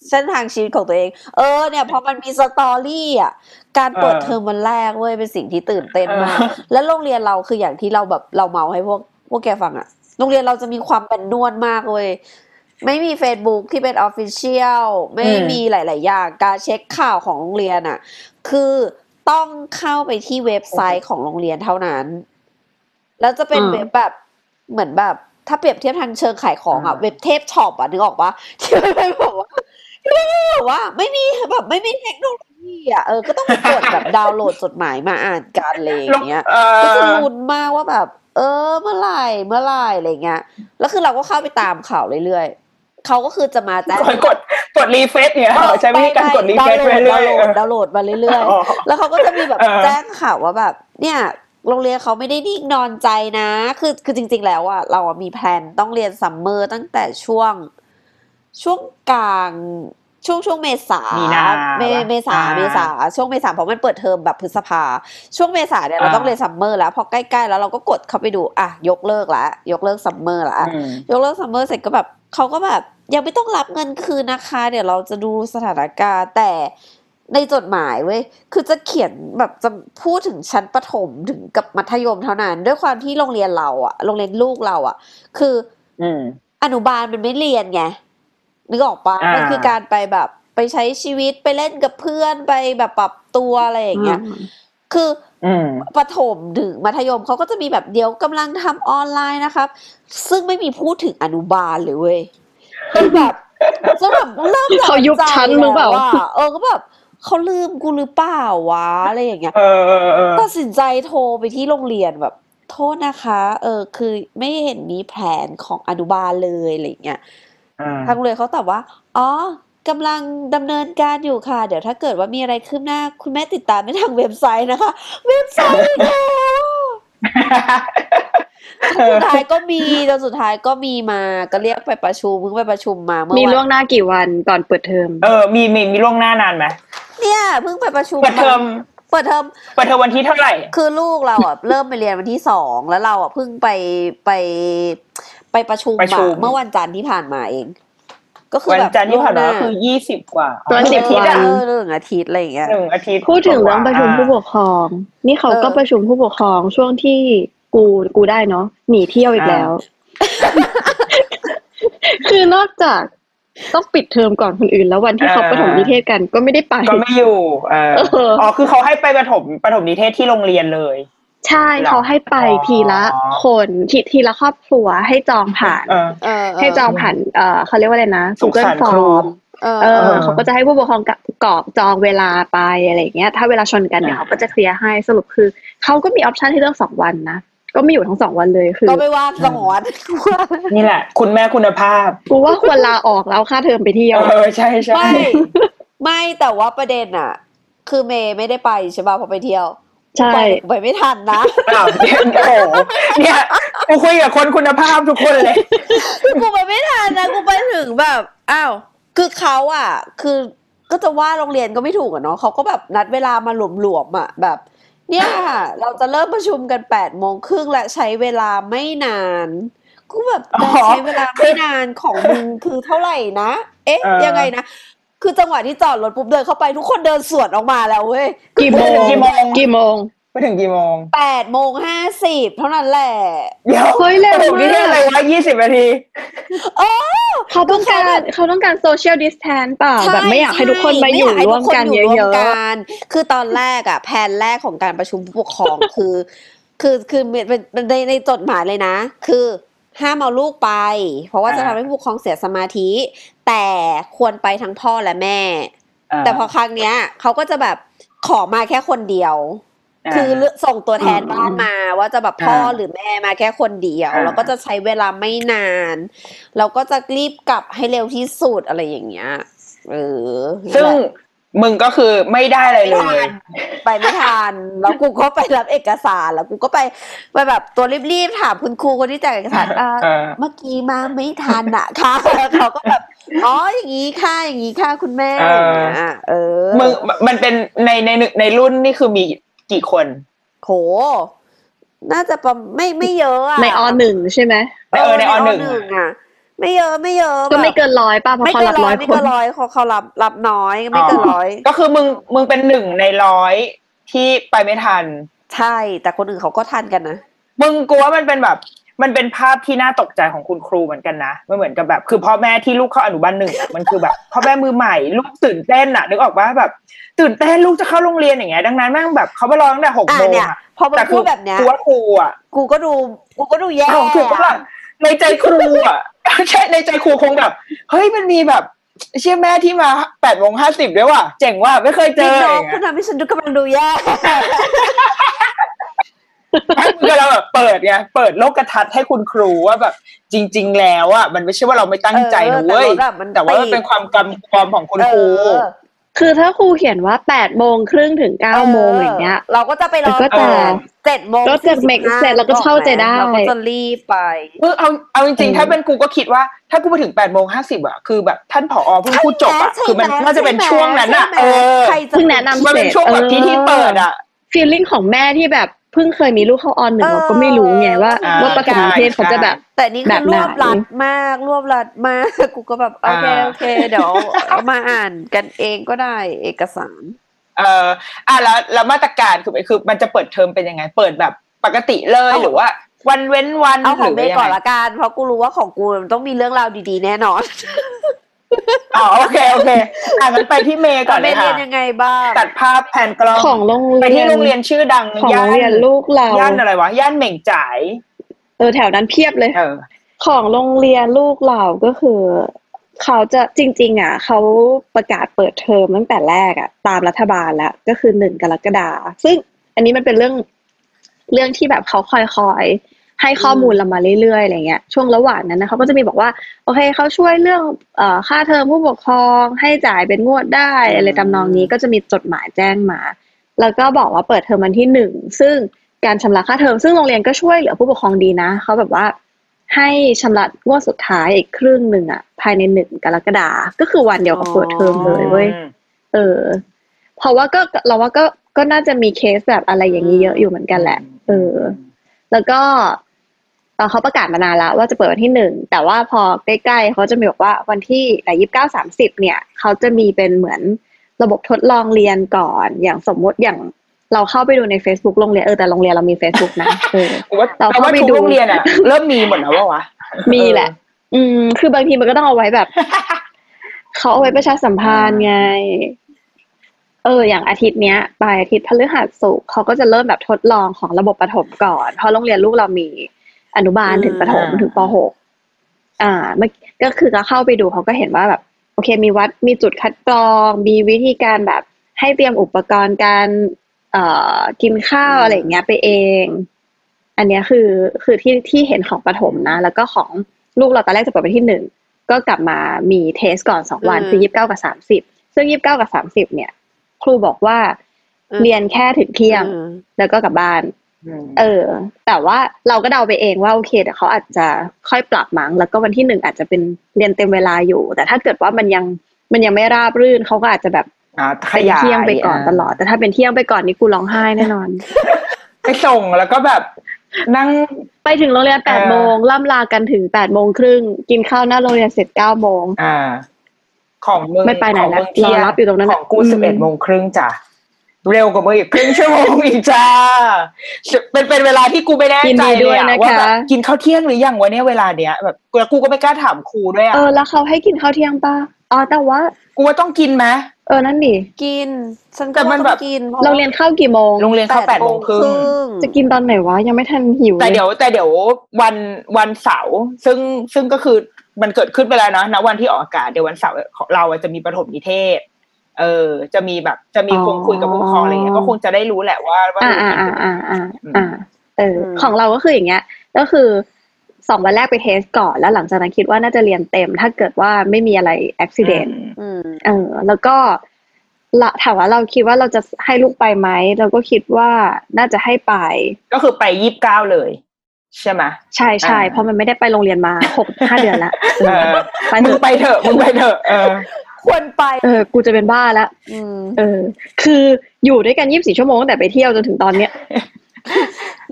เส้นทางชีวิตของตัวเอง เออเนี่ยพอมันมีสตอรี่อะการเปิดเออเทอมวันแรกเว้ยเป็นสิ่งที่ตื่นเต้นมากเออแล้วโรงเรียนเราคืออย่างที่เราแบบเราเมาให้พวกพวกแกฟังอะโรงเรียนเราจะมีความ manual มากเลย ไม่มี Facebook ที่เป็น official ไม่อืมมีหลาย ๆ อย่างการเช็คข่าวของโรงเรียนอะคือต้องเข้าไปที่เว็บไซต์ของโรงเรียนเท่านั้น แล้วจะเป็นอืมเว็บแบบเหมือนแบบ ถ้าเปรียบเทียบทางเชิงขายของอะอ่าเว็บเทพช็อปอะนึกออกปะที่มันเป็นแบบว่าที่มันเป็นแบบว่า ไม่มีแบบไม่มีเทคโนโลยีอะเออก็ต้องไปกดแบบดาวน์โหลดจดหมายมาอ่านกันอะไรอย่างเงี้ยเออก็จะลุ้นมากว่าแบบ เออ เมื่อไหร่เมื่อไหร่อะไรเงี้ยแล้วคือเราก็เข้าไปตามข่าวเรื่อยๆ เขาก็คือจะมาแจ้งกดกดกด refresh เนี่ยเหรอใช้วิธีการกด refresh ไปเรื่อยดาวน์โหลดดาวน์โหลดมาเรื่อยอ๋อๆแล้วเขาก็จะมีแบบเออแจ้งข่าวว่าแบบ เนี่ยโรงเรียนเขาไม่ได้นิ่งนอนใจนะ คือคือจริง ๆ แล้วอะเราอะมี plan ต้องเรียน summer ตั้งแต่ช่วง ช่วงกลางช่วงช่วงเมษามีนาเมวะเมษาอ่าเมษาช่วงเมษาเพราะมันเปิดเทอมแบบพฤษภา ช่วงเมษาเนี่ยเราอ่าต้องเรียน summer แล้วพอใกล้ๆแล้วเราก็กดเข้าไปดูอะยกเลิกละยกเลิก summer ละอืมยกเลิก summer เสร็จก็แบบเขาก็แบบ ยังไม่ต้องรับเงินคืนนะคะ เดี๋ยวเราจะดูสถานการณ์แต่ในจดหมายเว้ย คือจะเขียนแบบจะพูดถึงชั้นประถมถึงกับมัธยมเท่านั้น ด้วยความที่โรงเรียนเราอะโรงเรียนลูกเราอะคือ อืมอนุบาลมันไม่เรียนไงนึกออกปะอ่ามัมันคือการไปแบบไปใช้ชีวิตไปเล่นกับเพื่อนไปแบบปรับตัวอะไรอย่างเงี้ย คืออืมประถมถึงมัธยมเขาก็จะมีแบบเดี๋ยวกำลังทำออนไลน์นะครับ ซึ่งไม่มีพูดถึงอนุบาลเลยเว้ย คือแบบจนแบบเริ่มเขายุบชั้นหรือเปล่าแล้วอะเออก็แบบเขาลืมกูหรือเปล่าวะอะไรอย่างเงี้ยเออเออเออตัดสินใจโทรไปที่โรงเรียนแบบ โทษนะคะ เออ คือไม่เห็นมีแผนของอนุบาลเลยอะไรอย่างเงี้ยอ่าทางโรงเรียนเขาตอบว่า อ๋อกำลังดำเนินการอยู่ค่ะ เดี๋ยวถ้าเกิดว่ามีอะไรคืบหน้า คุณแม่ติดตามได้ทางเว็บไซต์นะคะ เว็บไซต์อีกแล้วจน สุดท้ายก็มีจนสุดท้ายก็มีมาก็เรียกไปประชุมเพิ่งไปประชุมมาเมื่อมีล่ววังนหน้ากี่วันก่อนเปิดเทอมเออมีมีมีล่วงหน้านานไหมเนี่ยเพิ่งไปประชุมเปิดเทอมเปิดเทอมเปิดเทอมวันที่เท่าไหร่ คือลูกเราอะเริ่มไปเรียนวันที่สองแล้วเราอะเพิ่งไปไปไปประชุมประชุอะมเมื่อวันจันทร์ที่ผ่านมาเอง ก็คือวันแบบจันทร์ที่ผ่านมาล่วงหคือยี่สิบกว่าวันสิบอาทิตย์วัอะนเออเรื่องอาทิตย์อะไรอย่างเงี้ยหนึ่งอาทิตย์พูดถึงเรื่องประชุมกว่าผู้ปกครอง นี่เขาก็เออประชุมผู้ปกครองช่วงที่ กูกูได้เนาะหนีเที่ยวอีกแล้ว คือนอกจากต้องปิดเทอมก่อนคนอื่น แล้ววันที่เขาประถมนิเทศกันก็ไม่ได้ไปก็ไม่อยู่เออเอออ๋อคือเขาให้ไปประถมประถมนิเทศที่โรงเรียนเลย ใช่เหรอเขาให้ไปอ๋อทีละคนทีทีละครอบครัวให้จองผ่านเออเออให้จองผ่านเอ่อเขาเรียกว่าอะไรนะสง Google สารครู Form เออเอเอออเขาก็จะให้ผู้ปกครองกะกรอกจองเวลาไปอะไรอย่างเงี้ย ถ้าเวลาชนกันเดี๋ยวอ่าเขาก็จะเคลียร์ให้สรุปคือเขาก็มีออปชันให้เลือกสองวันนะ ก็ไม่อยู่ทั้งสองวันเลยคือก็ไม่ว่าสมอนนี่แหละ คุณแม่คุณภาพ กูว่าควรลาออกแล้วค่าเทอมไปเที่ยวเออใช่ใช่ไม่ไม่แต่ว่าประเด็นอะ คือเมย์ไม่ได้ไปใช่ป่ะพอไปเที่ยวใช่ไปแต่กูไปไม่ทันนะอ้าวเนี่ยโอ้โหเนี่ยกูคุยกับคนคุณภาพทุกคนเลยคือกูไปไม่ทันนะกูไปถึงแบบอ้าวคือเขาอะ คือก็จะว่าโรงเรียนก็ไม่ถูกอะเนาะเขาก็แบบนัดเวลามาหลวมๆอะแบบ เนี่ยค่ะเราจะเริ่มประชุมกันแปดโมงครึ่งและใช้เวลาไม่นานกูแบบอ๋อใช้เวลาไม่นานของมึงคือเท่าไหร่นะ เอ๊ะเออยังไงนะ คือจังหวะที่จอดรถปุ๊บเดินเข้าไปทุกคนเดินสวนออกมาแล้วเว้ย กี่โมงกี่โมงกี่โมง ไปถึงกี่โมงแปดโมงห้าสิบเท่านั้นแหละ เดี๋ยวเฮ้ยเร็วประถมนิเทศมากอะไรวะยี่สิบนาทีเขาต้องการเขาต้องการโซเชียลดิสแทนเปล่าแบบไม่อยากให้ทุกคนมาอยู่ไให้ร่วทุมคกันอยู่เยร่วมอะกันคือตอนแรกอะแผนแรกของการประชุมผู้ปกครองคือ คือคือเป็นเป็นในในจดหมายเลยนะ คือห้ามเอาลูกไป เพราะว่าจะอ่าทำให้ผู้ปกครองเสียสมาธิ แต่ควรไปทั้งพ่อและแม่าแต่พอครั้งเนี้ยเขาก็จะแบบขอมาแค่คนเดียวา คือเลือกส่งตัวแทนบ้านมาว่าจะแบบพ่ออ่าหรือแม่มาแค่คนเดียวอ่าแล้วก็จะใช้เวลาไม่นานเราก็จะรีบกลับให้เร็วที่สุดอะไรอย่างเงี้ยเออซึ่งนั่นแหละมึงก็คือไม่ได้อะไรไม่เลทัยนไปไม่ทันแล้วกูก็ไปรับเอกสารแล้วกูก็ไปไปแบบตัวรีบๆถามคุณครูคนที่แจกเอกสารอ่าเออเมื่อกี้มาไม่ทันอะค่ะเขาก็แบบอ๋ออย่างนี้ค่ะอย่างนี้ค่ะคุณแม่เอออย่างเงี้ยเออมึงมันเป็นในในหนึ่งในรุ่นนี่คือมี กี่คนโหน่าจะประไม่ไม่เยอะอะๆในอหนึ่งใช่ไหมเออในอหนึ่งอะไม่เยอะไม่เยอะก็ไม่แบบเกินร้อยป่ะเพราะไม่เขาเกิรันบร้ร้ออยยไม่คเกินนร้อยเขาเขารับรับน้อยไม่เกินร้อยก็คือมึงมึงเป็นหนึ่งในร้อยที่ไปไม่ทัน ใช่ แต่คนอื่นเขาก็ทันกันนะมึงกลัวมันเป็นแบบ มันเป็นภาพที่น่าตกใจของคุณครูเหมือนกันนะมันเหมือนกับแบบ คือพ่อแม่ที่ลูกเข้าอนุบาลหนึ่งอะมันคือแบบพ่อแม่มือใหม่ ลูกตื่นเต้นอะนึกออกว่าแบบ ตื่นเต้นลูกจะเข้าโรงเรียนอย่างเงี้ยดังนั้นแม่งแบบเขาไปรอตั้งแต่หกอะโมงเนี่ยอะพอมึงแต่พูดแบบเนี้ยกูว่าครูอะกูก็ดูกูก็ดูแย่อ้าวถูกปะล่ะในใจครูอะใช่ในใจครูคงแบบเฮ้ยมันมีแบบเชื่อแม่ที่มาแปดโมงห้าสิบด้วยว่ะเจ๋งว่ะไม่เคยเจพี่อน้อองย่างคุเงี้ณยทำให้ฉันดูกำลังดูแย่มึงก็เราแบบเปิดไงเปิดโลกทัศน์ให้คุณครูว่าแบบจริง ๆ แล้วอะมันไม่ใช่ว่าเราไม่ตั้งใจนะเว้ยเออแต่ว่าแบบมันแต่ว่ามันเป็นความกำความของคุณครูเออ คือถ้าครูเขียนว่าแปดโมงครึ่งถึงเก้าโมงอย่างเงี้ย เราก็จะไปรอก็จะเจ็ดโมงก็จะ make 45 sense เราก็เข้าใจได้เราก็จะรีบไปเออเอาเอาจริงอืมๆถ้าเป็นกูก็คิดว่า ถ้ากูไปถึงแปดโมงห้าสิบอะคือแบบท่านผอเพิ่งพูดจบอะใช่ไหมคือมันใช่ไหมน่าจะเป็นช่วงนั้นอะใช่ไหมเออใครจะเพิ่งแนะนำมันเป็นช่วงแบบที่ที่เปิดอะ feeling ของแม่ที่แบบ เพิ่งเคยมีลูกเข้าออนหนึ่งเออเราก็ไม่รู้ไงว่าอ่าว่าประถมนิเทศเขาจะแบบ แต่นี่แบคือบรวบไหนรัดมากรวบรัดมากกูก็แบบโอเคอ่าโอเคเดี๋ยวเอามาอ่านกันเองก็ได้เอกสาร เอออะแล้วแล้วมาตรการคือคือมันจะเปิดเทอมเป็นยังไง เปิดแบบปกติเลยเอาหรือว่าวันเว้นวันเอาของหเมรืย์ยังก่อนไงละกันเพราะกูรู้ว่าของกูมันต้องมีเรื่องราวดีๆ แน่นอน อ๋อโอเคโอเคอะงั้นไปที่เมย์ก่อนเมเลยย์เรียค่ะนยังไงบ้างตัดภาพแผ่นกล้องของโรงไปเรีที่ยนโรงเรียนชื่อดังของโรงเรียนลูกเราย่านอะไรวะย่านเหม่งจ่ายเออแถวนั้นเพียบเลย เออ ของโรงเรียนลูกเราก็คือ เขาจะจริง ๆ อะเขาประกาศเปิดเทอมตั้งแต่แรกอะ ตามรัฐบาลแล้วก็คือหนึ่งกรกฎาซึ่งอันนี้มันเป็นเรื่องเรื่องที่แบบเขาคอยๆ ให้ข้อมูลเรามาเรื่อยๆอะไรเงี้ยช่วงระหว่างนั้นนะเขาก็จะมีบอกว่า โอเคเขาช่วยเรื่องเอ่อค่าเทอมผู้ปกครองให้จ่ายเป็นงวดได้อะไรทำนองนี้ก็จะมีจดหมายแจ้งมา แล้วก็บอกว่าเปิดเทอมวันที่หนึ่งซึ่งการชำระค่าเทอมซึ่งโรงเรียนก็ช่วยเหลือผู้ปกครองดีนะเขาแบบว่าให้ชำระงวดสุดท้ายอีกครึ่งหนึ่งอะ ภายในหนึ่งกรกฎาก็คือวันเดียวกับเปิดเทอมเลยเว้ยเออ เพราะว่าก็เราว่าก็ก็น่าจะมีเคสแบบอะไรอย่างนี้เยอะอยู่เหมือนกันแหละ เออ แล้วก็ เอ่อเขาประกาศมานานแล้วว่าจะเปิดวันที่หนึ่งแต่ว่าพอใกล้ๆเขาจะมีบอกว่าวันที่แต่ยี่สิบเก้าสามสิบเนี่ยเขาจะมีเป็นเหมือนระบบทดลองเรียนก่อน อย่างสมมติอย่างเราเข้าไปดูใน Facebook โรงเรียนเออแต่โรงเรียนเรามี Facebook นะเออกูว่าเราแปลเข้าว่าไปทุกดูโรงเรียนอะเริ่มมีหมดแล้ววะวะมีแหละ อืม คือบางทีมันก็ต้องเอาไว้แบบเขาเอาไว้ประชาสัมพันธ์ไง เออ อย่างอาทิตย์เนี้ยปลายอาทิตย์พฤหัสศุกร์เขาก็จะเริ่มแบบทดลองของระบบประถมก่อน เพราะโรงเรียนลูกเรามี อนุบาลอืมถึงประถมถึงปหกอ่าเมื่อก็คือก็เข้าไปดูเขาก็เห็นว่าแบบ โอเค มีวัดมีจุดคัดกรอง มีวิธีการแบบให้เตรียมอุปกรณ์การเอ่อกินข้าวอะไรอย่างเงี้ยไปเอง อันเนี้ยคือคือที่ที่เห็นของประถมนะ แล้วก็ของลูกเราตอนแรกจะเปิดไปที่หนึ่งก็กลับมามีเทสก่อนสองวันอืมคือยี่สิบเก้ากับสามสิบซึ่งยี่สิบเก้ากับสามสิบเนี่ย ครูบอกว่าอืมเรียนแค่ถึงเที่ยงอืมแล้วก็กลับบ้านม เออ แต่ว่าเราก็เดาไปเองว่าโอเคเดี๋ยวเขาอาจจะค่อยปรับมั้งแล้วก็วันที่หนึ่งอาจจะเป็นเรียนเต็มเวลาอยู่ แต่ถ้าเกิดว่ามันยังมันยังไม่ราบรื่นเขาก็อาจจะแบบอ่าขเป็นยายเที่ยงไปก่อนตลอด แต่ถ้าเป็นเที่ยงไปก่อนนี่กูร้องไห้แน่นอน ไปส่งแล้วก็แบบนั่งไปถึงโรงเรียนแปดเออโมงล่ำลากันถึงแปดโมงครึ่งกินข้าวหน้าโรงเรียนเสร็จเก้าโมงอ่า ของมึงไม่ไปไหนของแล้วมึงเที่ยรอรับอยู่ตรงนั้นขน่ะองกูอืมสิบเอ็ดโมงครึ่งจ้ะ เร็วกว่ามึงอีกครึ่งชั่วโมงอีกจ้า เป็นเป็นเวลาที่กูไม่แน่ยินใจดีเลด้วยยอะนะคะว่าแบบกินข้าวเที่ยงหรือยังวะเนี่ยเวลาเนี้ยแบบแล้วกูก็ไม่กล้าถามครูด้วยอะเออแล้วเขาให้กินข้าวเที่ยงปะอ๋อแต่ว่า กูว่าต้องกินไหมเออนั่นดิกินฉันแต่ก็มัว่านต้แบอบงกินพะโรงเรียนเข้ากี่โมงโรงเรียนเข้าแปดโมงครึ่งจะกินตอนไหนวะยังไม่ทันหิวแต่เลยเดี๋ยว แต่เดี๋ยววันวันเสาร์ซึ่งซึ่งก็คือมันเกิดขึ้นไปแล้วเนาะนะวันที่ออกอากาศเดี๋ยววันเสาร์ของเราอะจะมีประถมนิเทศ เออ จะมีแบบ จะมีคงคุยกับผู้ปกครองอะไรเงี้ยก็คงจะได้รู้แหละว่าว่าอ่าลูกอ่ากินอ่าอ่าอ่าอ่าเอออมของเราก็คืออย่างเงี้ย ก็คือสองวันแรกไปเทสก่อนแล้วหลังจากนั้นคิดว่าน่าจะเรียนเต็ม ถ้าเกิดว่าไม่มีอะไรอุบิเหตุอืมเออ แล้วก็ละถามว่าเราคิดว่าเราจะให้ลูกไปไหมเราก็คิดว่าน่าจะให้ไป ก็คือไปยี่สิบเก้าเลย ใช่ไหมใช่ใช่อ่าเพราะมันไม่ได้ไปโรงเรียนมาหกห้าเดือนละเอเอออไปมึเถงอะไปเถอะมึงไปเถอะเออ ควรไป เออ กูจะเป็นบ้าแล้วอืมเออ คืออยู่ด้วยกันยี่สิบสี่ชั่วโมงตั้งแต่ไปเที่ยวจนถึงตอนเนี้ย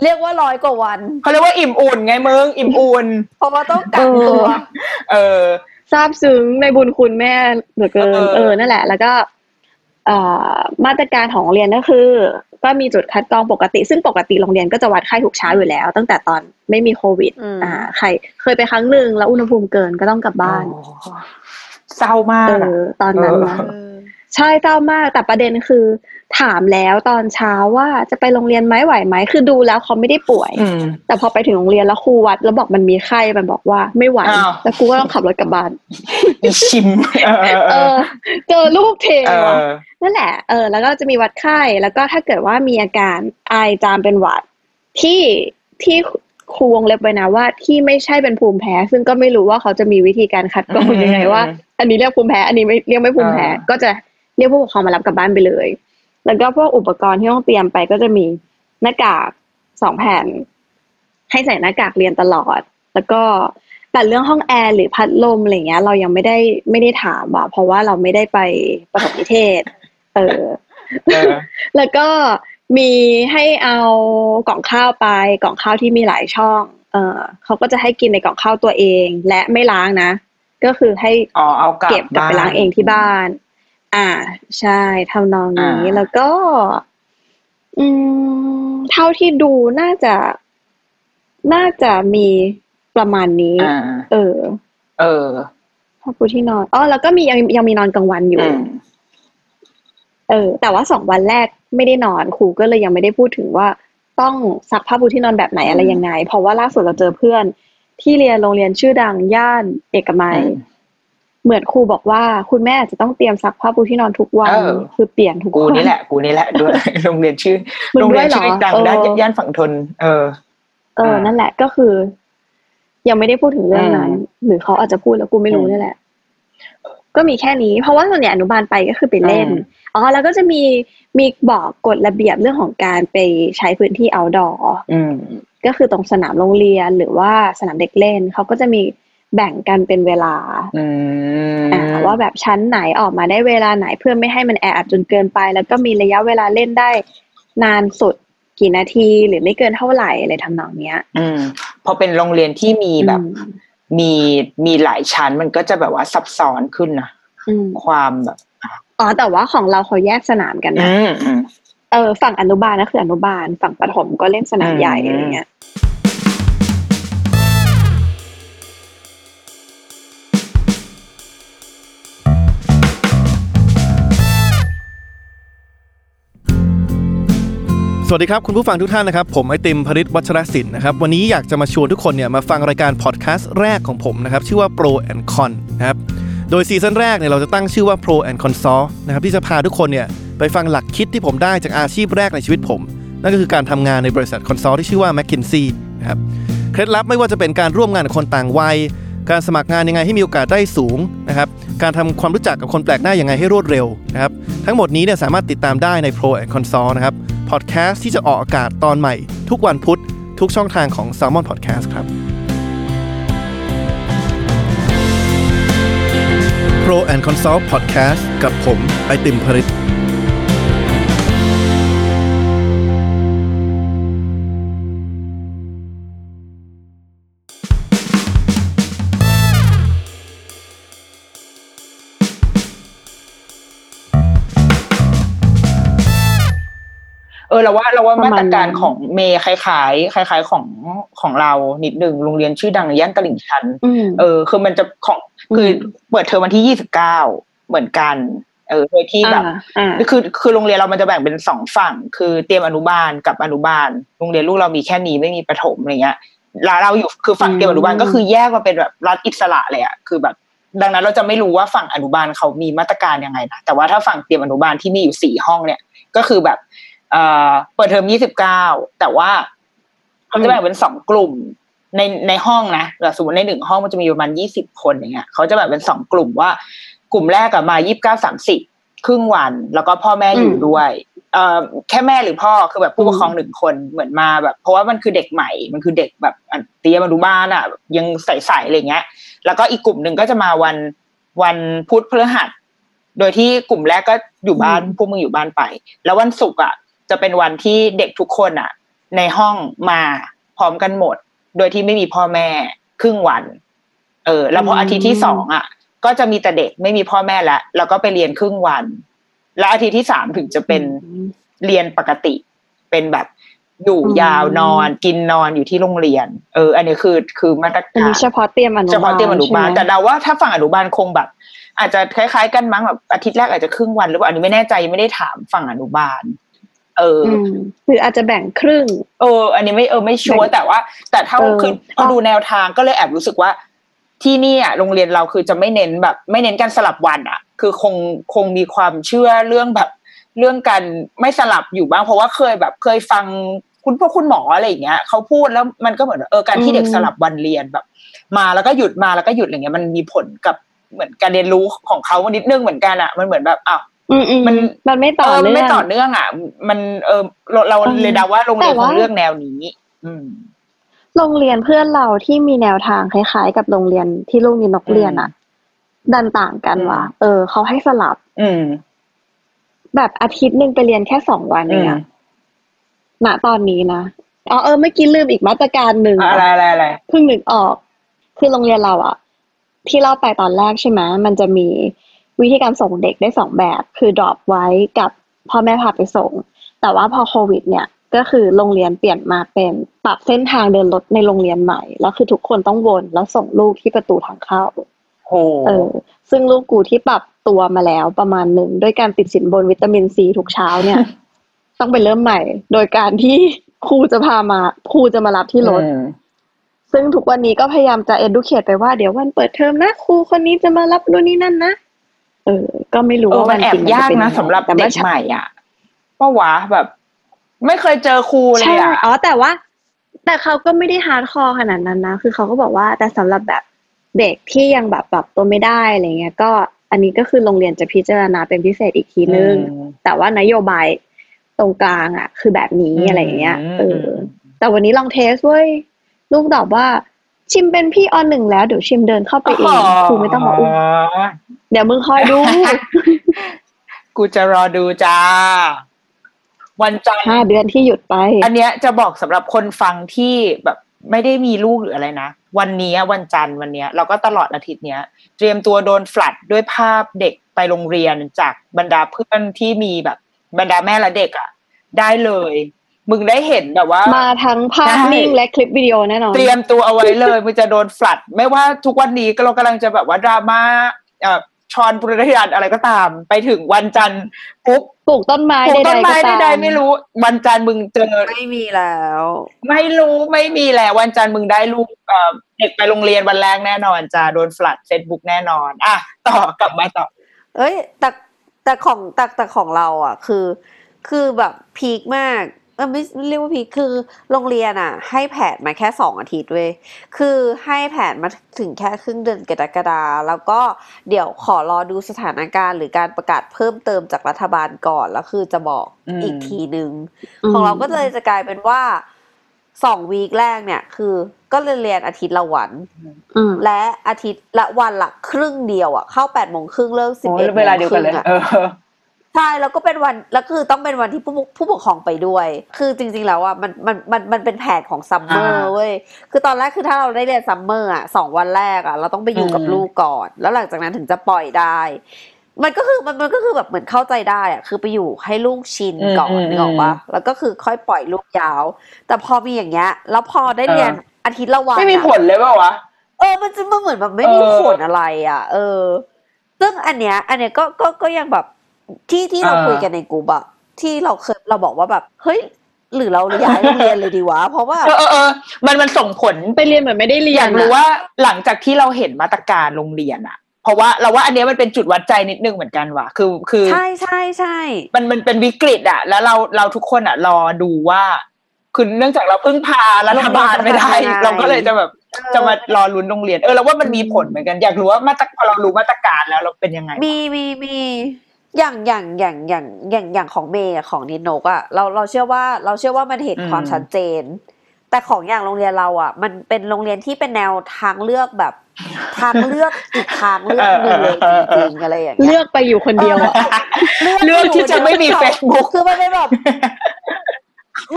เรียกว่าร้อยกว่าวันเขาเรียกว่าอิ่มอุ่นไงมึงอิ่มอุ่นเพราะว่าต้องกักตัว เออซาบซึ้งในบุญคุณแม่เหลือเกิน เออเออนั่นแหละ แล้วก็เอ่อมาตรการของโรงเรียนก็คือ ก็มีจุดคัดกรองปกติ ซึ่งปกติโรงเรียนก็จะวัดไข้ทุกเช้าอยู่แล้ว ตั้งแต่ตอนไม่มีโควิดอืมอ่า ใครเคยไปครั้งหนึ่งแล้วอุณหภูมิเกินก็ต้องกลับบ้านโอ้ เศร้ามากเออะอตอนนั้นนะเออใช่เศร้ามากแต่ประเด็นคือ ถามแล้วตอนเช้าว่าจะไปโรงเรียนไหมไหวไหมคือดูแล้วเขาไม่ได้ป่วยอืมแต่พอไปถึงโรงเรียนแล้วครูวัด แล้วบอกมันมีไข้มันบอกว่าไม่ไหวอ้าวแล้วกูก็ต้องขับรถกลับบ้านชิมเออเออเอเอออเจอลูกเทเอว่ะอนั่นแหละเออแล้วก็จะมีวัดไข้แล้วก็ถ้าเกิดว่ามีอาการไอจามเป็นหวัด ที่ที่ครูวงเล็บไว้นะว่าที่ไม่ใช่เป็นภูมิแพ้ ซึ่งก็ไม่รู้ว่าเขาจะมีวิธีการคัดกรองอืมยังไงว่า อันนี้เรียกภูมิแพ้ อันนี้ไม่เรียกไม่ภูมิแพ้อ่าก็จะเรียกผู้ปกครองมารับกลับบ้านไปเลย แล้วก็พวกอุปกรณ์ที่ต้องเตรียมไปก็จะมีหน้ากากสองแผ่น ให้ใส่หน้ากากเรียนตลอด แล้วก็แต่เรื่องห้องแอร์หรือพัดลมอะไรเงี้ย เรายังไม่ได้ไม่ได้ถามอะเพราะว่าเราไม่ได้ไปประถมนิเทศ เออเออแล้วก็มีให้เอากล่องข้าวไป กล่องข้าวที่มีหลายช่อง เออเขาก็จะให้กินในกล่องข้าวตัวเอง และไม่ล้างนะ ก็คือให้อ๋อเอากลับเก็บกลับไปล้างเองที่บ้าน อ่า ใช่ทำนองนี้อ่าแล้วก็ อืม เท่าที่ดูน่าจะ น่าจะมีประมาณนี้อ่าเออ เออผ้าปูที่นอนอ๋อแล้วก็มียังยังมีนอนกลางวันอยู่อืมเออ แต่ว่าสองวันแรกไม่ได้นอนครูก็เลยยังไม่ได้พูดถึงว่าต้องซักผ้าปูที่นอนแบบไหนอะไรยังไง เพราะว่าล่าสุดเราเจอเพื่อน ที่เรียนโรงเรียนชื่อดังย่านเอกมัยอืมเหมือนครูบอกว่า คุณแม่อาจจะต้องเตรียมซักผ้าปูที่นอนทุกวันเออคือเปลี่ยนทุกกูวันนี่แหละกูนี่แหละด้วยโรงเรียนชื่อมึงโรงเรียนด้วยเหรอชื่อดังเออด้านย่านฝั่งทน เออ เอออ่านั่นั่นแหละก็คือ ยังไม่ได้พูดถึงเรื่องนั้นอืมหรือเขาอาจจะพูดแล้วกูไม่รู้อืมนี่แหละ ก็มีแค่นี้ เพราะว่าส่วนใหญ่อนุบาลไปก็คือไปเล่นอืมอ๋อแล้วก็จะมีมีบอกกฎระเบียบเรื่องของการไปใช้พื้นที่ outdoor อืม ก็คือตรงสนามโรงเรียนหรือว่าสนามเด็กเล่นเขาก็จะมีแบ่งกันเป็นเวลาอืมอ่าว่าแบบชั้นไหนออกมาได้เวลาไหนเพื่อไม่ให้มันแออัดจนเกินไป แล้วก็มีระยะเวลาเล่นได้นานสุดกี่นาทีหรือไม่เกินเท่าไหร่อะไรทำนองเนี้ย อืมพอเป็นโรงเรียนที่มีแบบอืมมีมีหลายชั้นมันก็จะแบบว่าซับซ้อนขึ้นนะอืมความแบบอ๋อแต่ว่าของเราเขาแยกสนามกันนะอืมอืม เออฝั่งอนุบาลนะคืออนุบาล ฝั่งประถมก็เล่นสนามใหญ่อืมอะไรเงี้ยสวัสดีครับ คุณผู้ฟังทุกท่านนะครับ ผมไอติมพริตวัชรศิลป์นะครับ วันนี้อยากจะมาชวนทุกคนเนี่ยมาฟังรายการพอดแคสต์แรกของผมนะครับ ชื่อว่า Pro and Con นะครับ โดย season แรกเนี่ยเราจะตั้งชื่อว่า Pro and Consult นะครับที่จะพาทุกคนเนี่ยไปฟังหลักคิดที่ผมได้จากอาชีพแรกในชีวิตผม นั่นก็คือการทำงานในบริษัท consult ที่ชื่อว่า McKinsey นะครับเคล็ดลับไม่ว่าจะเป็นการร่วมงานกับคนต่างวัย การสมัครงานยังไงให้มีโอกาสได้สูงนะครับการทำความรู้จักกับคนแปลกหน้ายังไงให้รวดเร็วนะครับทั้งหมดนี้เนี่ยสามารถติดตามได้ใน Pro and Consult นะครับพอดแคสต์ที่จะออกอากาศตอนใหม่ ทุกวันพุธทุกช่องทางของ Salmon Podcast ครับ Pro and Consult Podcast กับผมไอติมพริตเออเราว่าเราว่าประมามาณตรการนั้นของเมย์คล้ายๆคล้าย ๆของของเรานิดหนึ่งโรงเรียนชื่อดังในย่านตลิ่งชันอืมเออคือมันจะของ คืออเปิดเทอมวันที่ยี่สิบเก้าเหมือนกัน เออโดยที่แบบอ่าอ่าคือคือโรงเรียนเรามันจะแบ่งเป็นสองฝั่ง คือเตรียมอนุบาลกับอนุบาลโรงเรียนลูกเรามีแค่นี้ไม่มีประถมอะไรเงี้ยแล้วเราอยู่คือฝั่งเตรียมอนุบาลอืมก็คือแยกมาเป็นแบบรัฐอิสระเลยอะคือแบบ ดังนั้นเราจะไม่รู้ว่าฝั่งอนุบาลเขามีมาตรการยังไงนะแต่ว่าถ้าฝั่งเตรียมอนุบาลที่มีอยู่สี่ห้องเนี่ย ก็คือแบบเอ่อเปิดเทอมยี่สิบเก้าแต่ว่าเขาจะแบ่งเป็นสองกลุ่ม ในในห้องนะแบบสมมติในหนึ่งห้องมันจะมีประมาณยี่สิบคนอย่างเงี้ยเขาจะแบ่งเป็นสองกลุ่มว่า กลุ่มแรกอะมายี่สิบเก้าสามสิบครึ่งวัน แล้วก็พ่อแม่อยู่อืมด้วยเอ่อแค่แม่หรือพ่อคือแบบผู้อืมปกครองหนึ่งคนเหมือนมาแบบ เพราะว่ามันคือเด็กใหม่ มันคือเด็กแบบอะเตรียมมาดูบ้านอะยังใสๆอะไรเงี้ย แล้วก็อีกกลุ่มหนึ่งก็จะมาวันวันพุธพฤหัส โดยที่กลุ่มแรกก็อยู่บ้านอืมพวกมึงอยู่บ้านไป แล้ววันศุกร์อะ จะเป็นวันที่เด็กทุกคนอะ ในห้องมาพร้อมกันหมด โดยที่ไม่มีพ่อแม่ครึ่งวัน เออ แล้วพออาทิตย์ที่สองอะ ก็จะมีแต่เด็กไม่มีพ่อแม่แล้วแล้วก็ไปเรียนครึ่งวัน แล้วอาทิตย์ที่สามถึงจะเป็นเรียนปกติ เป็นแบบอยู่อืมยาวนอนกินนอนอยู่ที่โรงเรียน เออ อันนี้คือคือมาตรอันการนี้เฉพาะเตรียมอนุบาลเฉพาะเตรียมอนุบาลใช่ไหมแต่เราว่าถ้าฝั่งอนุบาลคงแบบ อาจจะคล้ายๆ กันมั้งแบบอาทิตย์แรกอาจจะครึ่งวันหรือเปล่าอันนี้ไม่แน่ใจยังไม่ได้ถามฝั่งอนุบาล เออออืมหรืออาจจะแบ่งครึ่ง เออ อันนี้ไม่เออไม่ชัวร์แบ่งแต่ว่า แต่ถ้าเออคือพอดูแนวทางก็เลยแอบรู้สึกว่า ที่นี่อะโรงเรียนเราคือจะไม่เน้นแบบ ไม่เน้นการสลับวันอะ คือคงคงมีความเชื่อเรื่องแบบ เรื่องการไม่สลับอยู่บ้างเพราะว่าเคยแบบเคยฟังคุณพวกคุณหมออะไรอย่างเงี้ยเขาพูดแล้วมันก็เหมือนเออการที่เด็กอืมสลับวันเรียนแบบ มาแล้วก็หยุดมาแล้วก็หยุดอะไรเงี้ยมันมีผลกับเหมือนการเรียนรู้ของเขานิดนึงเหมือนกันอะ มันเหมือนแบบอ้าวอื มอืมมันมันไม่ต่อเออมันเนื่ไม่องต่อเนื่องอะ มันเออเราเราอืมเลยเดาว่าโรงเรียนแต่คว่างเลือกแนวนี้ อืมโรงเรียนเพื่อนเราที่มีแนวทางคล้ายๆ กับโรงเรียนที่ลูกมีนกเรียนอะ ดันต่างกันอืมว่ะ เออเขาให้สลับ อืม แบบอาทิตย์หนึ่งไปเรียนแค่สองวันเออืงมอะณตอนนี้นะอ๋อเออเมื่อกี้ลืมอีกมาตรการหนึ่งอะไรอะไรอะไรเพิ่งนึกออก คือโรงเรียนเราอะที่เล่าไปตอนแรกใช่ไหมมันจะมี วิธีการส่งเด็กได้สองแบบ คือ drop ไว้กับพ่อแม่พาไปส่ง แต่ว่าพอโควิด เนี่ยก็คือโรงเรียนเปลี่ยนมาเป็นปรับเส้นทางเดินรถในโรงเรียนใหม่ แล้วคือทุกคนต้องวนแล้วส่งลูกที่ประตูทางเข้าโหเออ ซึ่งลูกกูที่ปรับตัวมาแล้วประมาณหนึ่งด้วยการติดสินบนวิตามินซีทุกเช้าเนี่ย ต้องไปเริ่มใหม่ โดยการที่ครูจะพามาครูจะมารับที่รถอืมซึ่งทุกวันนี้ก็พยายามจะ educate ไปว่าเดี๋ยววันเปิดเทอมนะครูคนนี้จะมารับนู่นนี่นั่นนะ เออ ก็ไม่รู้เออว่ามัวันนแอจริบงยากมัจเป็นะยังไงสำหรับแต่เด็ว่ากใหม่อะปะวะแบบ ไม่เคยเจอครูเลยใช่อะอ๋อแต่ว่า แต่เขาก็ไม่ได้ hardcore ขนาดนั้นนะคือเขาก็บอกว่าแต่สำหรับแบบเด็กที่ยังแบบปรับตัวไม่ได้อะไรเงี้ย ก็อันนี้ก็คือโรงเรียนจะพิจารณาเป็นพิเศษอีกทีนึงอืมแต่ว่านโยบายตรงกลางอะ คือแบบนี้อืมอะไรอย่างเงี้ยเอออืมแต่วันนี้ลอง test เว้ยลูกตอบว่า ชิมเป็นพี่ออนหนึ่งแล้วเดี๋ยวชิมเดินเข้าไปเองครูไม่ต้องมาอุ้มเดี๋ยวมึงคอยดู กูจะรอดูจ้า วันจันทร์ห้าเดือนที่หยุดไป อันเนี้ยจะบอกสำหรับคนฟังที่แบบไม่ได้มีลูกหรืออะไรนะ วันนี้วันจันทร์วันเนี้ยเราก็ตลอดอาทิตย์เนี้ย เตรียมตัวโดน flood ด้วยภาพเด็กไปโรงเรียนจากบรรดาเพื่อนที่มีแบบบรรดาแม่และเด็กอะ ได้เลย มึงได้เห็นแบบว่า มาทั้งภาพใช่นิ่งและคลิปวิดีโอแน่นอน เตรียมตัวเอาไว้เลยมึงจะโดนฟลัด ไม่ว่าทุกวันนี้ก็เรากำลังจะแบบว่าดราม่าเอ่อชอนปุรณยานอะไรก็ตาม ไปถึงวันจันทร์ปุ๊บปลูกต้นไม้ปลูกใดต้นๆก็ไม้ตามใดๆไม่รู้ วันจันทร์มึงเจอไม่มีแล้ว ไม่รู้ไม่มีแหละวันจันทร์มึงได้ลูกเอ่อเด็กไปโรงเรียนวันแรกแน่นอนจะโดนฟลัดเฟซบุ๊กแน่นอนอะต่อกลับมาต่อ เอ้ยแต่แต่ของแต่แต่ของเราอะ คือ คือแบบพีคมาก เออไม่ไม่เรียกว่าพีคคือโรงเรียนอะให้แผนมาแค่สองอาทิตย์เว้ยคือให้แผนมาถึงแค่ครึ่งเดือนกรกฎาแล้วก็เดี๋ยวขอรอดูสถานการณ์หรือการประกาศเพิ่มเติมจากรัฐบาลก่อนแล้วคือจะบอกอืมอีกทีนึงอืมของเราก็เลยจะกลายเป็นว่าสองวีคแรกเนี่ย คือก็เลยเรียนอาทิตย์ละวันอืมและอาทิตย์ละวันละครึ่งเดียวอะเข้าแปดโมงครึ่งเลิกสิบโอ้เอ็ดเวลาเดียวกันเลยอะเออ ใช่แล้วก็เป็นวันแล้วคือต้องเป็นวันที่ผู้ปกผู้ปกครองไปด้วย คือจริงๆแล้วอะมันมันมันมันเป็นแผนของ summer อ่าเว้ยคือตอนแรกคือถ้าเราได้เรียน summer อะสองวันแรกอะเราต้องไปอยู่กับอืมลูกก่อน แล้วหลังจากนั้นถึงจะปล่อยได้มันก็คือมันมันก็คือแบบเหมือนเข้าใจได้อะคือไปอยู่ให้ลูกชินก่อนนึกออกปะแล้วก็คือค่อยปล่อยลูกยาว แต่พอมีอย่างเงี้ย แล้วพอได้เรียนอาทิตย์ละวันไม่มีอะผลเลยเปล่าวะเออ มันจะมันเหมือนแบบไม่มีเออผลอะไร อะ เออ ซึ่งอันเนี้ย อันเนี้ยก็ก็ก็ยังแบบ ที่ที่เราเออคุยกันในกลุ่มอะที่เราเคยเราบอกว่าแบบ เฮ้ย หรือเราย้ายโรงเรียนเลยดีวะ เพราะว่าเออเออเออมันมันส่งผลไปเรียนเหมือนไม่ได้เรียอนยากรู้อะว่าหลังจากที่เราเห็นมาตรการโรงเรียนอะเพราะว่าเราว่าอันเนี้ยมันเป็นจุดวัดใจนิดนึงเหมือนกันว่ะ คือคือใช่ใช่ใช่มันมันเป็นวิกฤตอะแล้วเราเราทุกคนอะรอดูว่าคือเนื่องจากเราพึ่งพารัฐบาลไม่ได้ เราก็เลยจะแบบจะมารอลุ้นโรงเรียน เออเราว่ามันมีผลเหมือนกัน อยากรู้ว่ามาตรพอเรารู้มาตรการแล้วเราเป็นยังไง มีมีมี อย่างอย่างอย่างอย่างอย่างอย่างของเมย์กับของนินโนกอะเราเราเชื่อว่าเราเชื่อว่ามันเห็นอืมความชัดเจน แต่ของอย่างโรงเรียนเราอะมันเป็นโรงเรียนที่เป็นแนวทางเลือกแบบทางเลือกอีกทางเลือกหนึ่งเลยจริงๆอะไรอย่างเงี้ยเลือกไปอยู่คนเดียวอะเรื่องที่จะไม่มีเฟซบุ๊กคือมันเป็นแบบ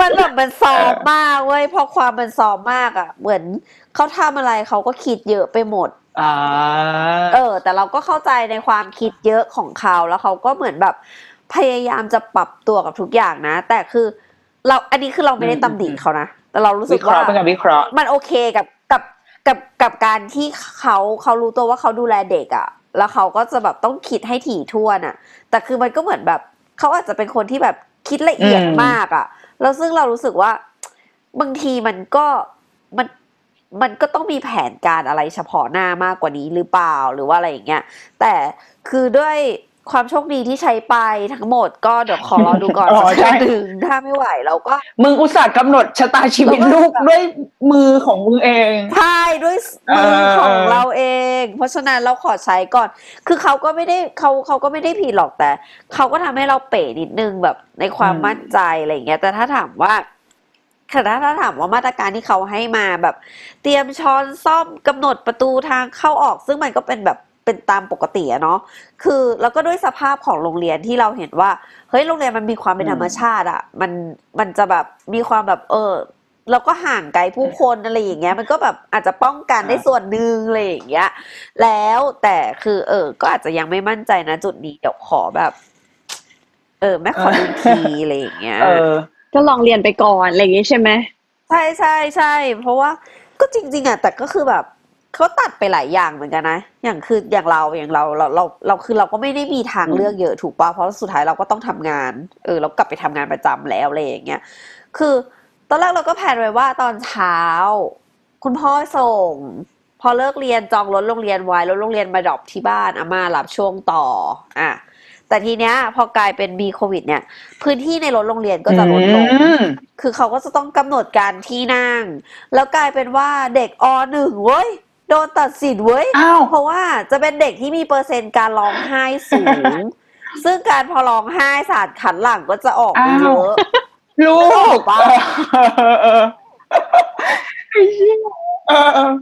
มันแบบมันซอมมากเว้ยเพราะความมันซอมมากอะเหมือนเขาทำอะไรเขาก็คิดเยอะไปหมดอ่า เออ แต่เราก็เข้าใจในความคิดเยอะของเขาแล้วเขาก็เหมือนแบบพยายามจะปรับตัวกับทุกอย่างนะ แต่คือเราอันนี้คือเราไม่ได้ตำหนิเขานะแต่เรารู้สึวิกเคราะว่าห์เป็นการวิเคราะห์มันโอเคกับกับกับกับการที่เขาเขารู้ตัวว่าเขาดูแลเด็กอะ่ะ แล้วเขาก็จะแบบต้องคิดให้ถี่ถ้วนอะ่ะ แต่คือมันก็เหมือนแบบเขาอาจจะเป็นคนที่แบบคิดละเอียดอืมมากอะ่ะ แล้วซึ่งเรารู้สึกว่า บางทีมันก็มัน มันก็ต้องมีแผนการอะไรเฉพาะหน้ามากกว่านี้หรือเปล่าหรือว่าอะไรอย่างเงี้ย แต่คือด้วยความโชคดีที่ใช้ไปทั้งหมดก็เดี๋ยวขอรอดูก่อนอ๋อสักใช่พักหนึ่งถ้าไม่ไหวเราก็มึงอุตส่าห์กำหนดชะตาชีวิตลูกด้วยมือของมึงเองใช่ด้วยมือเออของเราเอง เพราะฉะนั้นเราขอใช้ก่อน คือเขาก็ไม่ได้เขาเขาก็ไม่ได้ผิดหรอกแต่เขาก็ทำให้เราเป๋นิดนึงแบบในความมั่นใจอะไรอย่างเงี้ยแต่ถ้าถามว่า แต่ถ้าถ้าถามว่ามาตรการที่เขาให้มาแบบ เตรียมช้อนซ่อมกำหนดประตูทางเข้าออก ซึ่งมันก็เป็นแบบเป็นตามปกติอะเนาะคือแล้วก็ด้วยสภาพของโรงเรียนที่เราเห็นว่าเฮ้ยโรงเรียนมันมีความเป็นธรรมชาติอะมันมันจะแบบมีความแบบเออเราก็ห่างไกลผู้คนอะไรอย่างเงี้ยมันก็แบบอาจจะป้องกันได้ส่วนหนึ่งอะไรอย่างเงี้ยแล้วแต่คือ เออ ก็อาจจะยังไม่มั่นใจนะจุดนี้เดี๋ยวขอแบบ เออแม่ขอดูอีกทีอะไรอย่างเงี้ยเออ ก็ลองเรียนไปก่อนอะไรอย่างงี้ใช่ไหมใช่ใช่ใช่เพราะว่าก็จริง ๆอะแต่ก็คือแบบเขาตัดไปหลายอย่างเหมือนกันนะ อย่างคืออย่างเราอย่างเราเราเราเราคือเราก็ไม่ได้มีทางเลือกเยอะถูกป่ะเพราะสุดท้ายเราก็ต้องทำงาน เออเรากลับไปทำงานประจำแล้วอะไรอย่างเงี้ยคือตอนแรกเราก็แผนไว้ว่าตอนเช้า คุณพ่อส่ง พอเลิกเรียนจองรถโรงเรียนไว้รถโรงเรียนมาดรอปที่บ้านอาม่ารับช่วงต่อ อะ แต่ทีเนี้ยพอกลายเป็นมีโควิด เนี่ย พื้นที่ในรถโรงเรียนก็จะลดลงอืมคือเขาก็จะต้องกำหนดการที่นั่ง แล้วกลายเป็นว่าเด็กอหนึ่งเว้ยโดนตัดสิทธิ์เว้ยอ้าวเพราะว่าจะเป็นเด็กที่มีเปอร์เซ็นต์การร้องไห้สูง ซึ่งการพอร้องไห้ศาสตร์ขันหลังก็จะออกมาเยอะลูกปะเออเออไอ้เหี้ยเออเออ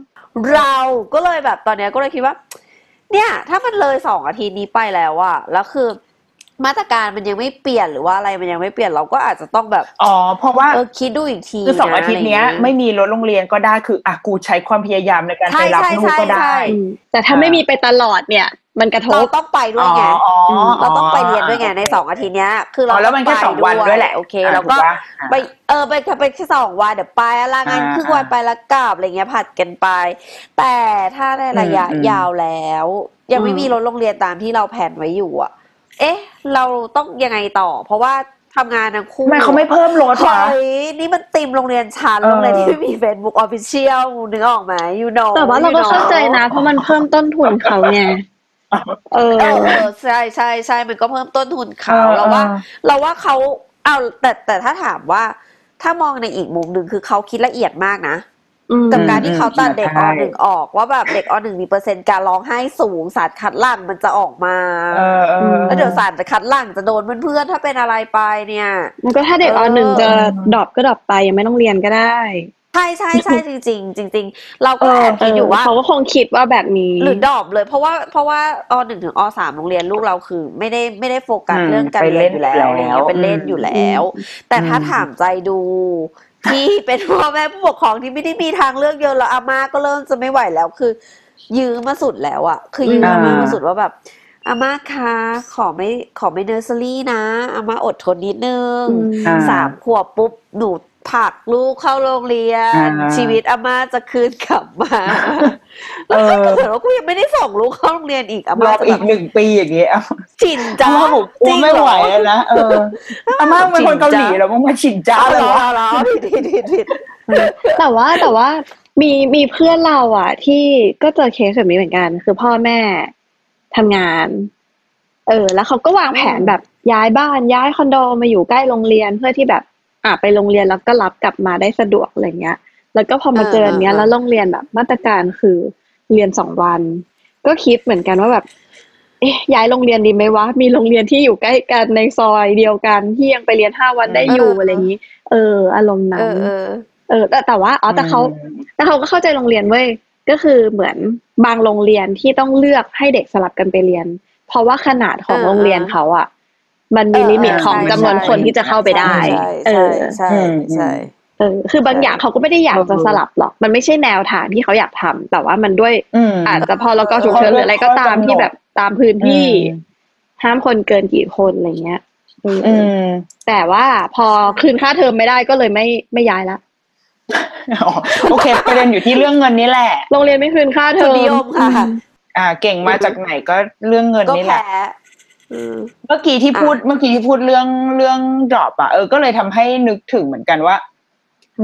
เราก็เลยแบบตอนเนี้ยก็เลยคิดว่า เนี่ยถ้ามันเลยสองอาทิตย์นี้ไปแล้วอะแล้วคือมาตรการมันยังไม่เปลี่ยนหรือว่าอะไรมันยังไม่เปลี่ยนเราก็อาจจะต้องแบบอ๋อเพราะว่าเออคิดดูอีกทีคือสองอาทิตย์เนี้ยะรางงี้ไม่มีรถโรงเรียนก็ได้คืออะกูใช้ความพยายามในการใช่ไปรับใช่ลูกก็ใช่ได้ใช่อืมแต่ถ้าไม่มีไปตลอดเนี่ย มันกระทเราบต้องไปด้วยไงอ๋ออ๋อเราต้องไปเรียนด้วยไงในสองอาทิตย์เนี้ย คือเราอ๋อแล้วมันแค่ต้สองวันด้วยแหละโอเคอะแล้วก็ถูกปะอะไปเออไปแค่ไปแค่สองวันเดี๋ยวไปลางานอ่าครึ่งวันไปแล้วกลับอะไรเงี้ยผัดกันไป แต่ถ้าในระยะอืมอืมยาวแล้ว ยังไม่มีรถโรงเรียนตามที่เราแผนไว้อยู่อะ เอ๊ะ เราต้องยังไงต่อ เพราะว่าทำงานทั้งคู่ทำไมเขาไม่เพิ่มรถวะเฮ้ยนี่มันติมโรงเรียนชั้นเออโรงเรียนที่ไม่มี Facebook Official นึกออกไหม you know แต่ว่าเราก็ you know เข้าใจนะ เพราะมันเพิ่มต้นทุนเขาไง เออเออเออใช่ใช่ใช่มันก็เพิ่มต้นทุนเขาเออเราว่าเออเราว่าเขาเอาแต่แต่ถ้าถามว่า ถ้ามองในอีกมุมหนึ่งคือเขาคิดละเอียดมากนะอืมกับการที่เขาตัดเด็กใช่อหนึ่งออก ว่าแบบเด็กอหนึ่งมีเปอร์เซ็นต์การร้องไห้สูงสารคัดหลั่งมันจะออกมาเออเออแล้วเดี๋ยวสารคัดหลั่งจะโดนเพื่อนๆถ้าเป็นอะไรไปเนี่ยมันก็ถ้าเด็กเอออหนึ่งจะdrop ก็ drop ไปยังไม่ต้องเรียนก็ได้ ใช่ใช่ใช่จริงๆจริง ๆ เราก็แอบเอคิดออยู่ว่าเขาก็คงคิดว่าแบบนี้หรือ dropเลย เพราะว่าเพราะว่าอหนึ่งถึงอสามโรงเรียนลูกเราคือ ไม่ได้ไม่ได้โฟกัสอืมเรื่องการไปเรีเล่ยนนอยู่แล้วอยู่อะไรแล้วเงี้ยเป็นเล่นอืมอยู่แล้ว แต่ถ้าอืมถามใจดูที่เป็นพ่อแม่ผู้ปกครองที่ไม่ได้มีทางเลือกเยอะแล้วอาม่าก็เริ่มจะไม่ไหวแล้วคือ ยื้อมาสุดแล้วอะคือยื้ออาม่ามาสุดว่าแบบอาม่าคะขอไม่ขอไม่เนอร์เซอรี่นะอาม่าอดทนนิดนึงอืมอ่าสามขวบปุ๊บหนู ผลักลูกเข้าโรงเรียน อ่าชีวิตอาม่าจะคืนกลับมาเอแล้วอ ถ้าเกิดว่ากูยังไม่ได้ส่งลูกเข้าโรงเรียนอีกอารอม่าบจะอีแบกบหนึ่งปีอย่างเงี้ยฉินจ้าอาม่าบอกกูไม่ไหวแล้วนะเอออาม่าเป็นคนเกาหลีแล้วมึงมาฉินจ้าเอาเลเหรยอวะ เอาเหรอผิดผิดผิดผิดแต่ว่าแต่ว่ามีมีเพื่อนเราอะ ที่ก็เจอเคสแบบนี้เหมือนกัน คือพ่อแม่ทำงาน เออ แล้วเขาก็วางแผนแบบย้ายบ้านย้ายคอนโดมาอยู่ใกล้โรงเรียนเพื่อที่แบบ อะไปโรงเรียนแล้วก็รับกลับมาได้สะดวกอะไรเงี้ย แล้วก็พอมาเจออันเนี้ย แล้วโรงเรียนแบบมาตรการคือเรียนสองวัน ก็คิดเหมือนกันว่าแบบเอ๊ะย้ายโรงเรียนดีไหมวะ มีโรงเรียนที่อยู่ใกล้กันในซอยเดียวกันที่ยังไปเรียนห้าวันได้อยู่อะไรอย่างนี้ เออ อารมณ์เอนั้นอเออเออ แต่แต่ว่าอ๋อแต่เขาแต่เขาก็เข้าใจโรงเรียนเว้ยก็คือเหมือนบางโรงเรียนที่ต้องเลือกให้เด็กสลับกันไปเรียน เพราะว่าขนาดของเออโรงเรียนเขาอะ มันมีเออ limit เออของใช่จำนวนใช่คนที่จะเข้าไปได้ใช่เอใช่อใช่ใช่เออคือบางใช่อย่างเขาก็ไม่ได้อยากจะสลับหรอก มันไม่ใช่แนวทางที่เขาอยากทำแต่ว่ามันด้วยอืมอาจจะพอเราก็ฉุกเฉินหรืออะไรก็ตามที่แบบตามพื้นที่อืมห้ามคนเกินกี่คนอะไรเงี้ยเออออืมแต่ว่าพอคืนค่าเทอมไม่ได้ก็เลยไม่ไม่ย้ายละอ๋อโอเคประเด็นอยู่ที่เรื่องเงินนี่แหละโรงเรียนไม่คืนค่าเททุอนมนิยมค่ะ อ่า เก่งมาจากไหนก็เรื่องเงินก็นี่แหละแพ้อืม เมื่อกี้ที่พูดอะเมื่อกี้ที่พูดเรื่องเรื่องดรอปอะเออก็เลยทำให้นึกถึงเหมือนกันว่า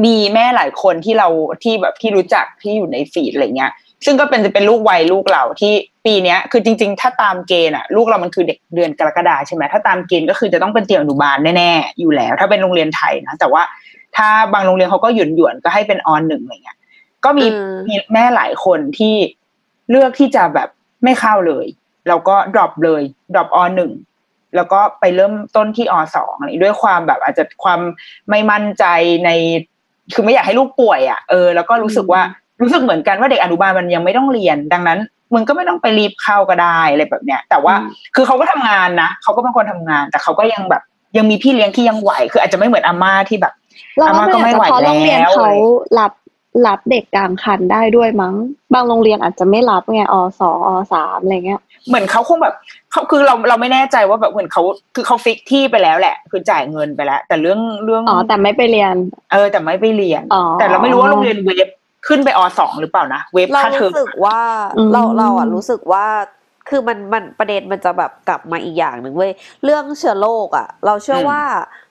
มีแม่หลายคนที่เราที่แบบที่รู้จักที่อยู่ในฟีดอะไรเงี้ย ซึ่งก็เป็นจะเป็นลูกวัยลูกเราที่ปีเนี้ย คือจริง ๆ ถ้าตามเกณฑ์อะลูกเรามันคือเด็กเดือนกรกฎาใช่ไหมถ้าตามเกณฑ์ก็คือจะต้องเป็นเตรียมอนุบาลแน่ๆอยู่แล้ว ถ้าเป็นโรงเรียนไทยนะแต่ว่าถ้าบางโรงเรียนเขาก็หยุ่นหยวนๆก็ให้เป็นออหนึ่งอะไรเงี้ย ก็มีอืมมีแม่หลายคนที่เลือกที่จะแบบไม่เข้าเลย แล้วก็ drop เลย drop ออหนึ่งแล้วก็ไปเริ่มต้นที่ออสองอะไรด้วยความแบบอาจจะความไม่มั่นใจใน คือไม่อยากให้ลูกป่วยอะเออแล้วก็รู้สึกว่ารู้สึกเหมือนกันว่าเด็กอนุบาลมันยังไม่ต้องเรียน ดังนั้นมึงก็ไม่ต้องไปรีบเข้าก็ได้อะไรแบบเนี้ย แต่ว่าอืมคือเขาก็ทำงานนะเขาก็เป็นคนทำงาน แต่เขาก็ยังแบบ ยังมีพี่เลี้ยงที่ยังไหว คืออาจจะไม่เหมือนอาม่าที่แบบเราอาว่าม่ามันก็อาจไม่จะไหวเพราะโรงเรียนแล้วเขาอะไรรับรับเด็กกลางคันได้ด้วยมั้ง บางโรงเรียนอาจจะไม่รับไงอสออสามอะไรเงี้ย เหมือนเขาคงแบบเขาคือเราเราไม่แน่ใจว่าแบบเหมือนเขาคือเขาฟิกที่ไปแล้วแหละ คือจ่ายเงินไปแล้ว แต่เรื่องเรื่องอ๋อแต่ไม่ไปเรียน เออ แต่ไม่ไปเรียนอ๋อแต่เราไม่รู้ว่าโรงเรียนเวฟขึ้นไปอสองหรือเปล่านะเวฟเราค่าเทอมรู้สึกว่าอืมเราเราอะรู้สึกว่าคือมันมันประเด็นมันจะแบบกลับมาอีกอย่างหนึ่งเว้ยเรื่องเชื้อโรคอะ เราเชื่อว่า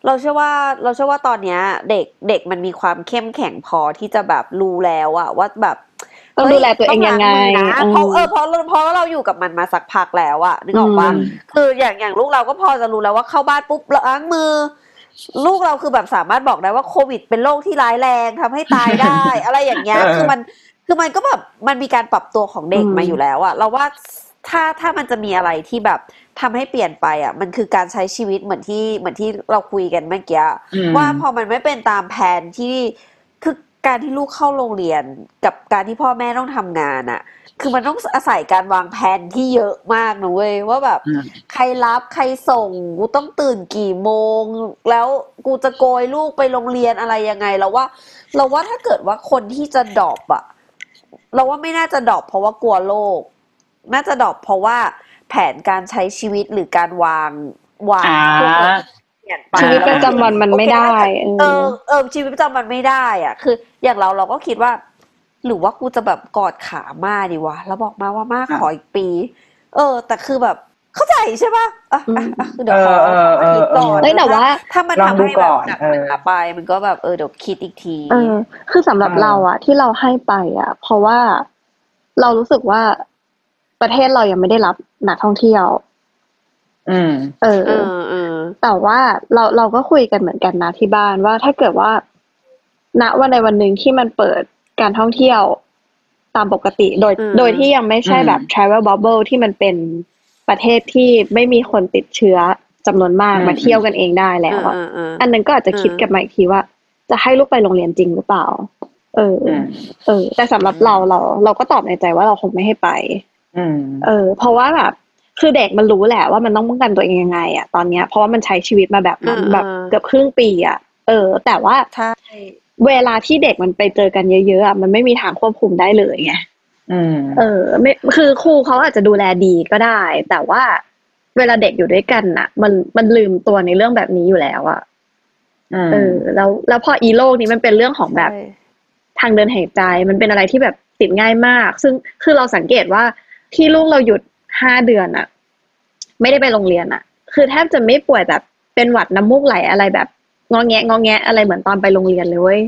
เราเชื่อว่าเราเชื่อว่าตอนเนี้ย เด็กเด็กมันมีความเข้มแข็งพอที่จะแบบรู้แล้วอะว่าแบบ ต้องดูแลตัวเองยังไงต้องล้ามือนะเพราะอืมเออเพราะเพราะเราอยู่กับมันมาสักพักแล้วอะนึกออกปะอืมคืออย่างอย่างลูกเราก็พอจะรู้แล้วว่าเข้าบ้านปุ๊บล้างมือ ลูกเราคือแบบสามารถบอกได้ว่าโควิด เป็นโรคที่ร้ายแรงทำให้ตายได้ อะไรอย่างเงี้ยเออคือมันคือมันก็แบบมันมีการปรับตัวของเด็กอืมมาอยู่แล้วอะเราว่าถ้าถ้ามันจะมีอะไรที่แบบทำให้เปลี่ยนไปอะมันคือการใช้ชีวิตเหมือนที่เหมือนที่เราคุยกันเมื่อกี้อืมว่าพอมันไม่เป็นตามแผนที่คือ การที่ลูกเข้าโรงเรียนกับการที่พ่อแม่ต้องทำงานอะคือมันต้องอาศัยการวางแผนที่เยอะมากนะเว้ยว่าแบบอืมใครรับใครส่งกูต้องตื่นกี่โมง แล้วกูจะโกยลูกไปโรงเรียนอะไรยังไงเราว่า เราว่าถ้าเกิดว่าคนที่จะ drop อะเราว่าไม่น่าจะ drop เพราะว่ากลัวโรคน่าจะ drop เพราะว่าแผนการใช้ชีวิตหรือการวางวางอ่าพวกนี้ เปลี่ยนไปชีวิตประจำวันมันไม่ได้เออเออชีวิตประจำวันไม่ได้อะ คือ อย่างเราเราก็คิดว่า หรือว่ากูจะแบบกอดขาม่าดีวะแล้วบอกม่าว่าม่าขออีกปี เออ แต่คือแบบเข้าใจใช่ป่ะอะอะอะเดี๋ยวขอเออเออขอคิดก่อนเฮ้ยแต่ว่า ถ้ามันลองทำดูให้แบบก่อนหนักเออหนาไป มันก็แบบเออเดี๋ยวคิดอีกทีเออคือสำหรับเออเราอะที่เราให้ไปอะเพราะว่าเรารู้สึกว่าประเทศเรายังไม่ได้รับนักท่องเที่ยว อืม เออเออเออ แต่ว่าเราเราก็คุยกันเหมือนกันนะที่บ้านว่าถ้าเกิดว่า ณวันในวันหนึ่งที่มันเปิดการท่องเที่ยวตามปกติโดยอืมโดยที่ยังไม่ใช่แบบอืม travel bubble ที่มันเป็นประเทศที่ไม่มีคนติดเชื้อจำนวนมากอืมมาเที่ยวกันเองได้แล้วอะเออเออเอออันนั้นก็อาจจะคิดอืมกลับมาอีกทีว่า จะให้ลูกไปโรงเรียนจริงหรือเปล่า เออออืมเออ แต่สำหรับเราเรา เราก็ตอบในใจว่าเราคงไม่ให้ไปอืมเออ เพราะว่าแบบ คือเด็กมันรู้แหละว่ามันต้องป้องกันตัวเองยังไงอะตอนเนี้ย เพราะว่ามันใช้ชีวิตมาแบบนั้นอืมแบบอืมเกือบครึ่งปีอะเออ แต่ว่าใช่เวลาที่เด็กมันไปเจอกันเยอะๆอะมันไม่มีทางควบคุมได้เลยไงอืมเออ ไม่คือครูเขาอาจจะดูแลดีก็ได้ แต่ว่าเวลาเด็กอยู่ด้วยกันน่ะ มันมันลืมตัวในเรื่องแบบนี้อยู่แล้วอะอืมเออ แล้วแล้วพออีโลกนี้มันเป็นเรื่องของแบบใช่ทางเดินหายใจ มันเป็นอะไรที่แบบติดง่ายมาก ซึ่งคือเราสังเกตว่าที่ลูกเราหยุด ห้าเดือนอะไม่ได้ไปโรงเรียนอะคือแทบจะไม่ป่วยแบบเป็นหวัดน้ำมูกไหลอะไรแบบงอแงะงอแงะอะไรเหมือนตอนไปโรงเรียนเลยเว้ย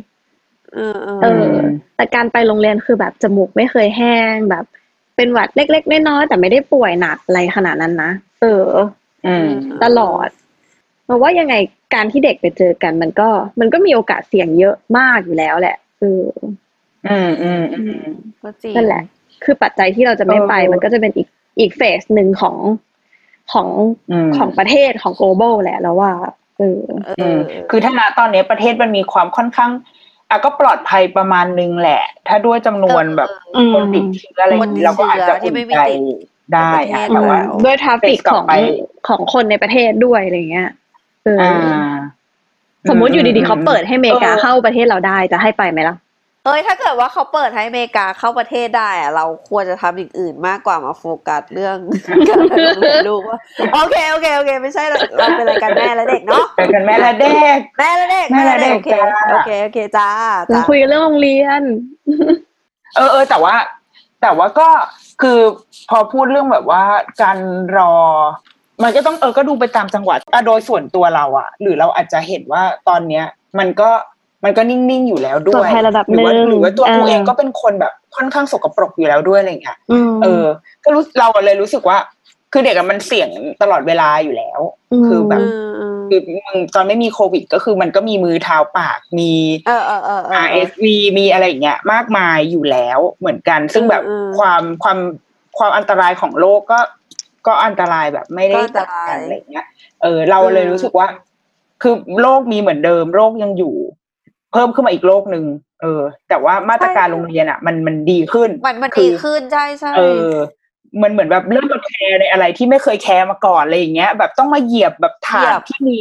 เออเออเออแต่การไปโรงเรียนคือแบบจมูกไม่เคยแห้งแบบ เป็นหวัดเล็กๆน้อยๆแต่ไม่ได้ป่วยหนักอะไรขนาดนั้นนะเอออืมตลอดเพราะว่ายังไงการที่เด็กไปเจอกันมันก็ มันก็มีโอกาสเสี่ยงเยอะมากอยู่แล้วแหละเอออืมอืมอืมก็จริงนั่นแหละ คือปัจจัยที่เราจะไม่ไปเออมันก็จะเป็นอีก อีกเฟสหนึ่งของของอืมของประเทศของ global แหละแล้วว่าเออเออือมคือถ้าณตอนนี้ประเทศมันมีความค่อนข้างอะก็ปลอดภัยประมาณนึงแหละ ถ้าด้วยจำนวนแบบอืมคนติดเชื้ออะไรอย่างนี้เราก็อาจจะที่อุ่นไม่มีใจติดได้ในประเทอะศแต่ว่าแล้วด้วยทราฟิกเฟสต่ขอองไปของคนในประเทศด้วยอะไรเงี้ยเอออ่าอสมมุติอยู่ดีๆเขาเปิดให้อเมริกาเออเข้าประเทศเราได้จะให้ไปไหมล่ะ เอ้ยถ้าเกิดว่าเขาเปิดให้อเมริกาเข้าประเทศได้อะเราควรจะทำอย่างอื่นมากกว่ามาโฟกัสเรื่องการไปโรงเรียนลูกว่าโอเคโอเคโอเค ไม่ใช่เราเราเป็นรายการแม่และเด็กเนาะไปกันแม่และเด็ก แม่และเด็กแม่และเด็กโอเคจ้าโอเคโอเคจ้าเราจ้าคุยกันเรื่องโรงเรียน เออเออแต่ว่า แต่ว่าก็คือพอพูดเรื่องแบบว่าการรอ มันก็ต้องเออก็ดูไปตามจังหวัดอะโดยส่วนตัวเราอะหรือเราอาจจะเห็นว่าตอนเนี้ย มันก็ มันก็นิ่งๆอยู่แล้วด้ปลวอดยภัยระดับหรือว่าหนึ่งหรือว่าตัวกูอ่าเองก็เป็นคนแบบค่อนข้างสกปรกอยู่แล้วด้วยอะไรอย่างเงี้ยมเออ ก็รู้เราเลยรู้สึกว่า คือเด็กอะมันเสี่ยงตลอดเวลาอยู่แล้ว คือแบบอืมอืมคือมึงตอนไม่มีโควิด ก็คือมันก็มีมือเท้าปากมีเออเออเออเออ RSV มีอะไรอย่างเงี้ย มากมายอยู่แล้วเหมือนกัน ซึ่งแบบอืมความความความอันตรายของโรคก็ ก็อันตรายแบบไม่ได้ก็อันตต่างรายกันอะไรอย่างเงี้ย เออ เราเลยอืมรู้สึกว่า คือโรคมีเหมือนเดิมโรคยังอยู่เพิ่มขึ้นมาอีกโรคหนึ่งเออ แต่ว่ามาตรการโรงเรียนอะ มันมันดีขึ้น มันมันคืดีอขึ้นใช่ใช่เออมันเหมือนแบบเริ่มมาแคร์ในอะไรที่ไม่เคยแคร์มาก่อนอะไรอย่างเงี้ย แบบต้องมาเหยียบแบบถาเหยีดยบที่มี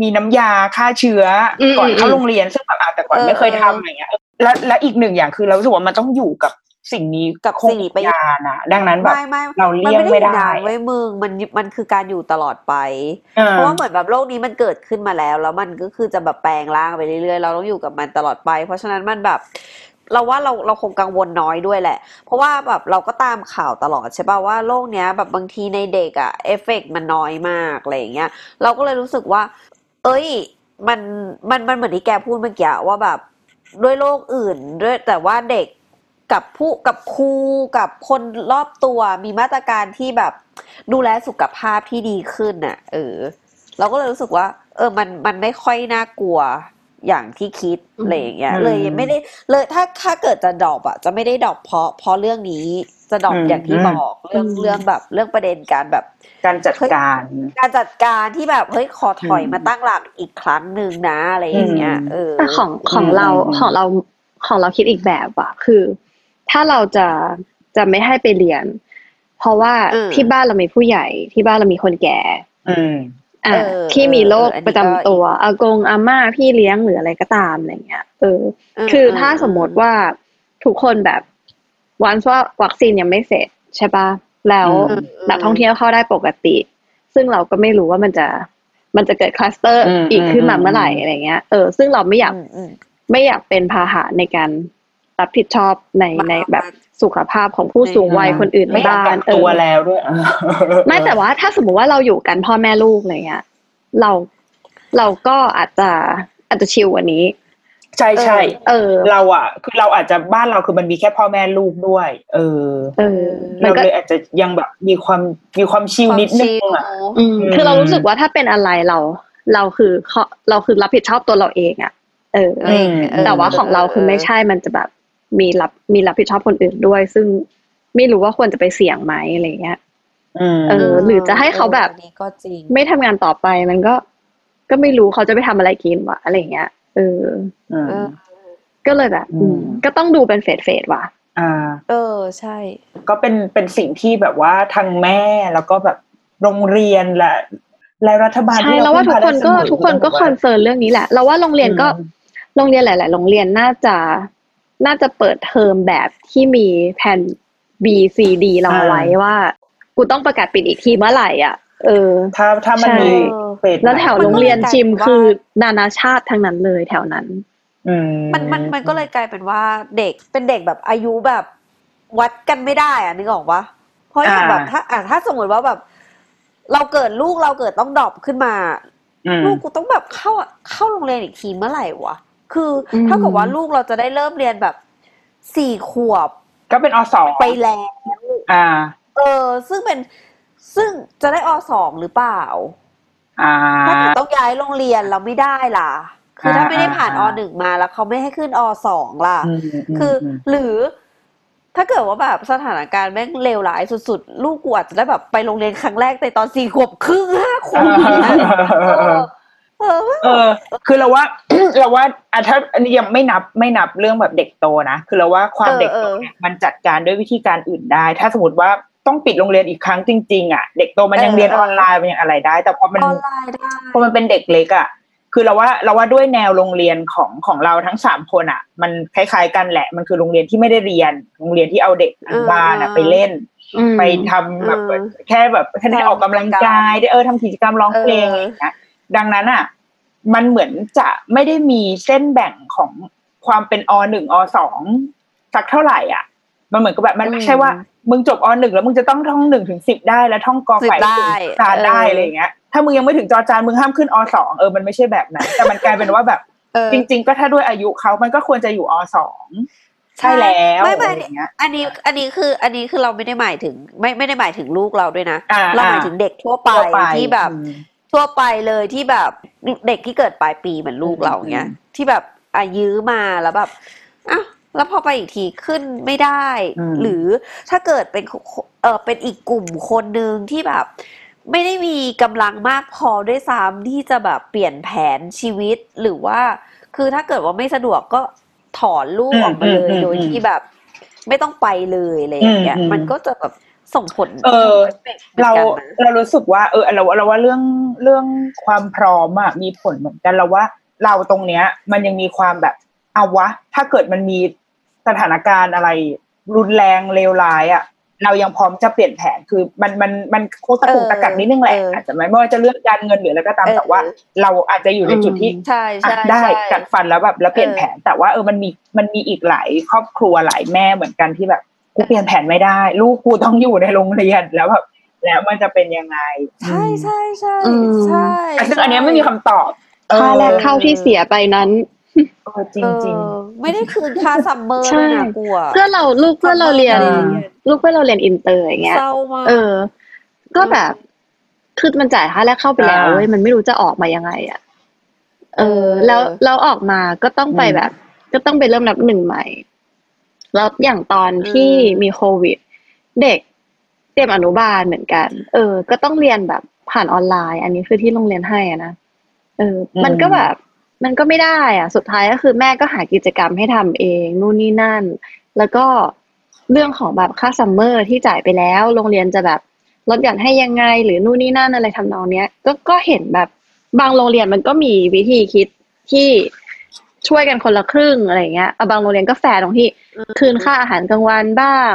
มีน้ำยาฆ่าเชื้ออมก่อนเข้าอืมโรงเรียนซึ่งแบบอะแต่ก่อนเออไม่เคยทำอะไรเงี้ยและและอีกหนึ่งอย่างคือเรารู้สึกว่ามันต้องอยู่กับ สิ่งนี้กับคงสิ่งนี้ไปนานอะดังนั้นแบบไม่ไม่เราเลี่ยงมันไม่ไม่ได้อยู่ได้นานไว้ยมึงมันมันคือการอยู่ตลอดไปเออเพราะว่าเหมือนแบบโลกนี้มันเกิดขึ้นมาแล้ว แล้วมันก็คือจะแบบแปลงร่างไปเรื่อยๆ เราต้องอยู่กับมันตลอดไป เพราะฉะนั้นมันแบบเราว่าเราเราคงกังวลน้อยด้วยแหละ เพราะว่าแบบเราก็ตามข่าวตลอดใช่ป่ะว่าโลกเนี้ยแบบบางทีในเด็กอะเอฟเฟกต์มันน้อยมากอะไรอย่างเงี้ยเราก็เลยรู้สึกว่า เอ้ยมันมันมันเหมือนที่แกพูดเมื่อกี้ว่าแบบด้วยโรคอื่นด้วยแต่ว่าเด็ก กับผู้กับครูกับคนรอบตัวมีมาตรการที่แบบดูแลสุขภาพที่ดีขึ้นน่ะ เออ เราก็เลยรู้สึกว่า เออ มันมันไม่ค่อยน่ากลัวอย่างที่คิดอืมอะไรอย่างเงี้ยอืมเลยไม่ได้เลยถ้าถ้าเกิดจะ drop อะจะไม่ได้ drop เพราะเพราะเรื่องนี้จะ drop อืมอย่างที่บอกเรื่องอืมเรื่องแบบ เรื่องประเด็นการแบบ การจัดการ การจัดการที่แบบเฮ้ยขอถอยอืมมาตั้งหลักอีกครั้งหนึ่งนะอะไรอย่างเงี้ยอืมเออแต่ของของอืมเราอืมของเราของเราคิดอีกแบบอะคือ ถ้าเราจะจะไม่ให้ไปเรียน เพราะว่าอืมที่บ้านเรามีผู้ใหญ่ที่บ้านเรามีคนแก่อืมอะเออที่มีโรคเอออันนี้ประจำตัวอากงอาม่าพี่เลี้ยงหรืออะไรก็ตามอะไรเงี้ยเออ คือถ้าสมมติว่าทุกคนแบบวันว่าวัคซีนยังไม่เสร็จใช่ปะแล้วอืมนักท่องเที่ยวเข้าได้ปกติ ซึ่งเราก็ไม่รู้ว่ามันจะมันจะเกิดคลัสเตอร์อืมอีกขึ้นมาเมื่อไหร่อืมอะไรเงี้ย เออ ซึ่งเราไม่อยากอืมอืมไม่อยากเป็นพาหะในการ รับผิดชอบในมาในแบบมาสุขภาพของผู้สูงวัยคนอื่นไม่ในอยากบ้ากันกเอตัวอแล้วด้วยไม่แต่ว่าถ้าสมมติว่าเราอยู่กันพ่อแม่ลูกอะไรเงี้ยเราเราก็อาจจะอาจจะชิลกว่านี้ ใช่ใช่เออ เราอะ คือเราอาจจะบ้านเราคือมันมีแค่พ่อแม่ลูกด้วย เออ เออมันเราก็เลยอาจจะยังแบบมีความมีความชิลนิดนึงอะอืมอืมคือเรารู้สึกว่าถ้าเป็นอะไรเรา เราคือเขาเราคือรับผิดชอบตัวเราเองอะเออเออเออแต่ว่าของเราคือไม่ใช่มันจะแบบ มีรับมีรับผิดชอบคนอื่นด้วย ซึ่งไม่รู้ว่าควรจะไปเสี่ยงไหมอะไรเงี้ยอืมเออ หรือจะให้เขาแบบอันนี้ก็จริงไม่ทำงานต่อไปมันก็ก็ไม่รู้เขาจะไปทำอะไรกินวะอะไรเงี้ยเอออืมเออก็เลยแบบอืมก็ต้องดูเป็นเฟสเฟสว่ะอ่า เออใช่ ก็เป็นเป็นสิ่งที่แบบว่าทางแม่แล้วก็แบบโรงเรียนและและรัฐบาลใช่ที่แล้วว่าทุกคนก็พึ่งพาได้เสมอทุกคนก็ con cern เรื่องนี้แหละ เราว่าโรงเรียนก็อืมโรงเรียนหลาย ๆ โรงเรียนน่าจะ น่าจะเปิดเทอมแบบที่มีแผน B C D เราเอาไว้ว่า กูต้องประกาศปิดอีกทีเมื่อไหร่อะ เออ ถ้าถ้ามันใช่มี phase แล้วแถวไหนโรงเรียนมันก็เลยจิมกลายเป็นว่าคือนานาชาติทั้งนั้นเลยแถวนั้นอืมมันมันมันก็เลยกลายเป็นว่าเด็กเป็นเด็กแบบอายุแบบวัดกันไม่ได้อะนึกออกปะเพราะอย่างแบบถ้าอะถ้าสมมติว่าแบบ เราเกิดลูกเราเกิดต้องดรอปขึ้นมาอืมลูกกูต้องแบบเข้าเข้าโรงเรียนอีกทีเมื่อไหร่วะ คืออมเท่ากับว่าลูกเราจะได้เริ่มเรียนแบบสี่ขวบ ก็เป็นอสองไปแล้วอ่า เออ ซึ่งเป็นซึ่งจะได้อสองหรือเปล่า อ่า ถ้าเกิดต้องย้ายโรงเรียนเราไม่ได้ล่ะ คือถ้าอ่าไม่ได้ผ่านออ่าหนึ่งมาแล้วเขาไม่ให้ขึ้นอสองล่ะอืมมคืออมหรือถ้าเกิดว่าแบบสถานการณ์แม่งเลวร้ายสุดๆ ลูกกูอาจจะได้แบบไปโรงเรียนครั้งแรกในตอนสี่ขวบครึ่งห้าขวบอย่าง เงี้ยเออเออเออ คือเราว่าเราว่าอะถ้าอันนี้ยังไม่นับไม่นับเรื่องแบบเด็กโตนะคือเราว่าความเออเด็กโตเออเนี่ยมันจัดการด้วยวิธีการอื่นได้ ถ้าสมมติว่าต้องปิดโรงเรียนอีกครั้งจริง ๆ อะ เด็กโตมันยังเออเรียนเออออนไลน์มันยังอะไรได้ แต่พอมันออนไลน์ได้พอมันเป็นเด็กเล็กอะคือเราว่าเราว่าด้วยแนวโรงเรียนของของเราทั้งสามคนอะ มันคล้ายๆกันแหละ มันคือโรงเรียนที่ไม่ได้เรียน โรงเรียนที่เอาเด็กอนุบาลอะเออไปเล่นอืมไปทำแบบเออแค่แบบแค่ได้ออกกำลังกายได้เออทำกิจกรรมร้องเพลงอะไรอย่างเงี้ย ดังนั้นอะมันเหมือนจะไม่ได้มีเส้นแบ่งของความเป็นอหนึ่งอสองสักเท่าไหร่อะ มันเหมือนกับแบบมันไม่ใช่ว่า มึงจบอหนึ่งแล้วมึงจะต้องท่องหนึ่งถึงสิบได้แล้วท่องกอไก่สิบได้ถึงจานได้เออออะไรอย่างเงี้ย ถ้ามึงยังไม่ถึงจอจานมึงห้ามขึ้นอสองเออมันไม่ใช่แบบนั้นแต่มันกลายเป็นว่าแบบเออจริง ๆ ก็ถ้าด้วยอายุเขามันก็ควรจะอยู่อสองใช่แล้วไม่ไม่อะไรอย่างเงี้ยอันนี้อันนี้คืออันนี้คือเราไม่ได้หมายถึง ไม่ไม่ได้หมายถึงลูกเราด้วยนะอ่าเราหมายถึงเด็กทั่วไปทั่วไปที่แบบอืม ทั่วไปเลยที่แบบเด็กที่เกิดปลายปีเหมือนลูกเราเงี้ยอืมที่แบบอายื้อมาแล้วแบบอ้าวแล้วพอไปอีกทีขึ้นไม่ได้อืมหรือถ้าเกิดเป็นเออเป็นอีกกลุ่มคนหนึ่งที่แบบ ไม่ได้มีกำลังมากพอด้วยซ้ำที่จะแบบเปลี่ยนแผนชีวิตหรือว่า คือถ้าเกิดว่าไม่สะดวกก็ถอนลูกอืมออกมาเลยอืมโดยอืมที่แบบ ไม่ต้องไปเลยอะไรอย่างเงี้ยอืมอืมมันก็จะแบบ ส่งผล เออหมือนเรากันนะเรารู้สึกว่า เออเราเราว่าเรื่องเรื่องความพร้อมอะมีผลเหมือนกันเราว่า เราตรงเนี้ย มันยังมีความแบบเอาวะ ถ้าเกิดมันมีสถานการณ์อะไร รุนแรงเลวร้ายอะเรายังพร้อมจะเปลี่ยนแผนคือมันมันมันโคตรตะกุกตะกักนิดนึงแหละอาจจะไม่ไม่ว่าจะเรื่องการเงินหรืออะไรก็ตามแต่ว่า เราอาจจะอยู่ในจุดที่ใช่อะใช่ได้ใช่กัดฟันแล้วแบบแล้วเปลี่ยนเออแผน แต่ว่าเออมันมีมันมีอีกหลายครอบครัวหลายแม่เหมือนกันที่แบบ กูเปลี่ยนแผนไม่ได้ ลูกกูต้องอยู่ในโรงเรียนแล้วแบบแล้วมันจะเป็นยังไง ใช่ใช่ใช่อืมใช่อะซึ่งอันเนี้ยไม่มีคำตอบค่าแรกเข้าที่เสียไปนั้นเออจริงจริงเออไม่ได้คืนค่าซัมเมอร์ใช่ด้วยนะกลัวเพื่อนเราลูกเพื่อนเราเรียนอ่าลูกเพื่อนเราเรียนอินเตอร์อย่างเงี้ยเศร้ามากเออ ก็แบบคือมันจ่ายค่าแรกเข้าไปแล้วอ่าเว้ยมันไม่รู้จะออกมายังไง อะ เออเออแล้วแล้วออกมาก็ต้องไปอืมแบบ ก็ต้องไปเริ่มนับหนึ่งใหม่ แล้วอย่างตอนที่มีโควิด เด็กเตรียมอนุบาลเหมือนกัน เออ ก็ต้องเรียนแบบผ่านออนไลน์ อันนี้คือที่โรงเรียนให้อะนะเออ มันก็แบบ มันก็ไม่ได้อะ สุดท้ายก็คือแม่ก็หากิจกรรมให้ทำเองนู่นนี่นั่น แล้วก็เรื่องของแบบค่า summer ที่จ่ายไปแล้ว โรงเรียนจะแบบลดหย่อนให้ยังไง หรือนู่นนี่นั่นอะไรทำนองเนี้ย ก็ก็เห็นแบบบางโรงเรียนมันก็มีวิธีคิดที่ ช่วยกันคนละครึ่งอะไรเงี้ยเอาบางโรงเรียนก็แฟร์ตรงที่ คืนค่าอาหารกลางวันบ้าง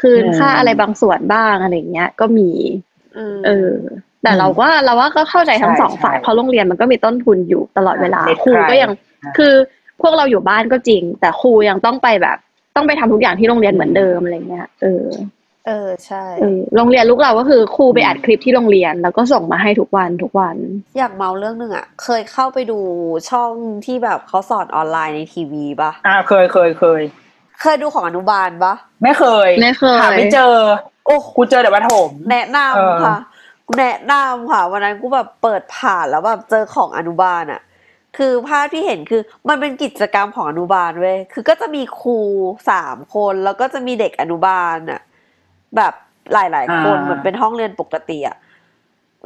คืนค่าอะไรบางส่วนบ้างอะไรเงี้ย ก็มีมเออ แต่เราก็เราว่าก็เข้าใจทั้งใช่สองฝ่ายใช่เพราะโรงเรียนมันก็มีต้นทุนอยู่ตลอดเวลาเด็ดครูขาดก็ยังอ่าคือพวกเราอยู่บ้านก็จริง แต่ครูยังต้องไปแบบ ต้องไปทำทุกอย่างที่โรงเรียนเหมือนเดิมอะไรเงี้ยเออ เออใช่เออโรงเรียนลูกเราก็คือครูไปอัดคลิปที่โรงเรียน แล้วก็ส่งมาให้ทุกวันทุกวัน อยากเมาเรื่องหนึ่งอะ เคยเข้าไปดูช่องที่แบบเขาสอนออนไลน์ในทีวีปะอ่าเคยเคยเคย เคยดูของอนุบาลปะไม่เคยไม่เคยหาไม่เจอ โอ้กูเจอแต่ประถมแนะเออนำค่ะแนะนำค่ะ วันนั้นกูแบบเปิดผ่านแล้วแบบเจอของอนุบาลอะ คือภาพที่เห็นคือมันเป็นกิจกรรมของอนุบาลเว้ยคือก็จะมีครูสามคนแล้วก็จะมีเด็กอนุบาลอะ แบบหลายๆคนอ่าเหมือนเป็นห้องเรียนปกติอะ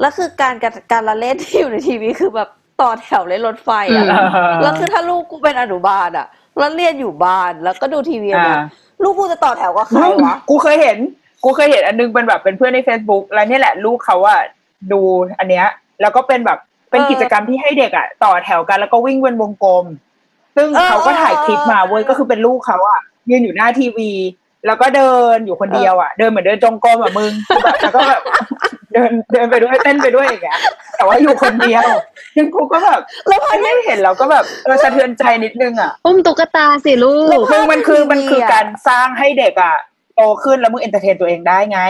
แล้วคือการการการละเล่นที่อยู่ในทีวีคือแบบต่อแถวเล่นรถไฟอะอืมแล้วคือถ้าลูกกูเป็นอนุบาลอะแล้วเรียนอยู่บ้านแล้วก็ดูทีวีอะอ่านะลูกกูจะต่อแถวกับใครวะกูเคยเห็น กูเคยเห็นอันนึงเป็นแบบเป็นเพื่อนใน Facebook แล้วเนี่ยแหละลูกเขาอะดูอันเนี้ย แล้วก็เป็นแบบเป็นเออกิจกรรมที่ให้เด็กอะต่อแถวกันแล้วก็วิ่งเป็นวงกลม ซึ่งเออเขาก็ถ่ายคลิปมาเว้ยเออก็คือเป็นลูกเขาอะยืนอยู่หน้าทีวี แล้วก็เดินอยู่คนเดียวอะเดินเหมือนเดินจงกรมอะมึงแบบแล้วก็แบบเดินเดินไปด้วยเต้นไปด้วยอย่างเงี้ยแต่ว่าอยู่คนเดียวซึ่งกูก็แบบแล้วพอไม่เห็นเราก็แบบเออสะเทือนใจนิดนึงอะอุ้มตุ๊กตาสิลูแล้กวซึ่งมันคือภาพในทีวีมันคืออะการสร้างให้เด็กอะโตขึ้นแล้วมึงเอนเตอร์เทนตัวเองได้ไง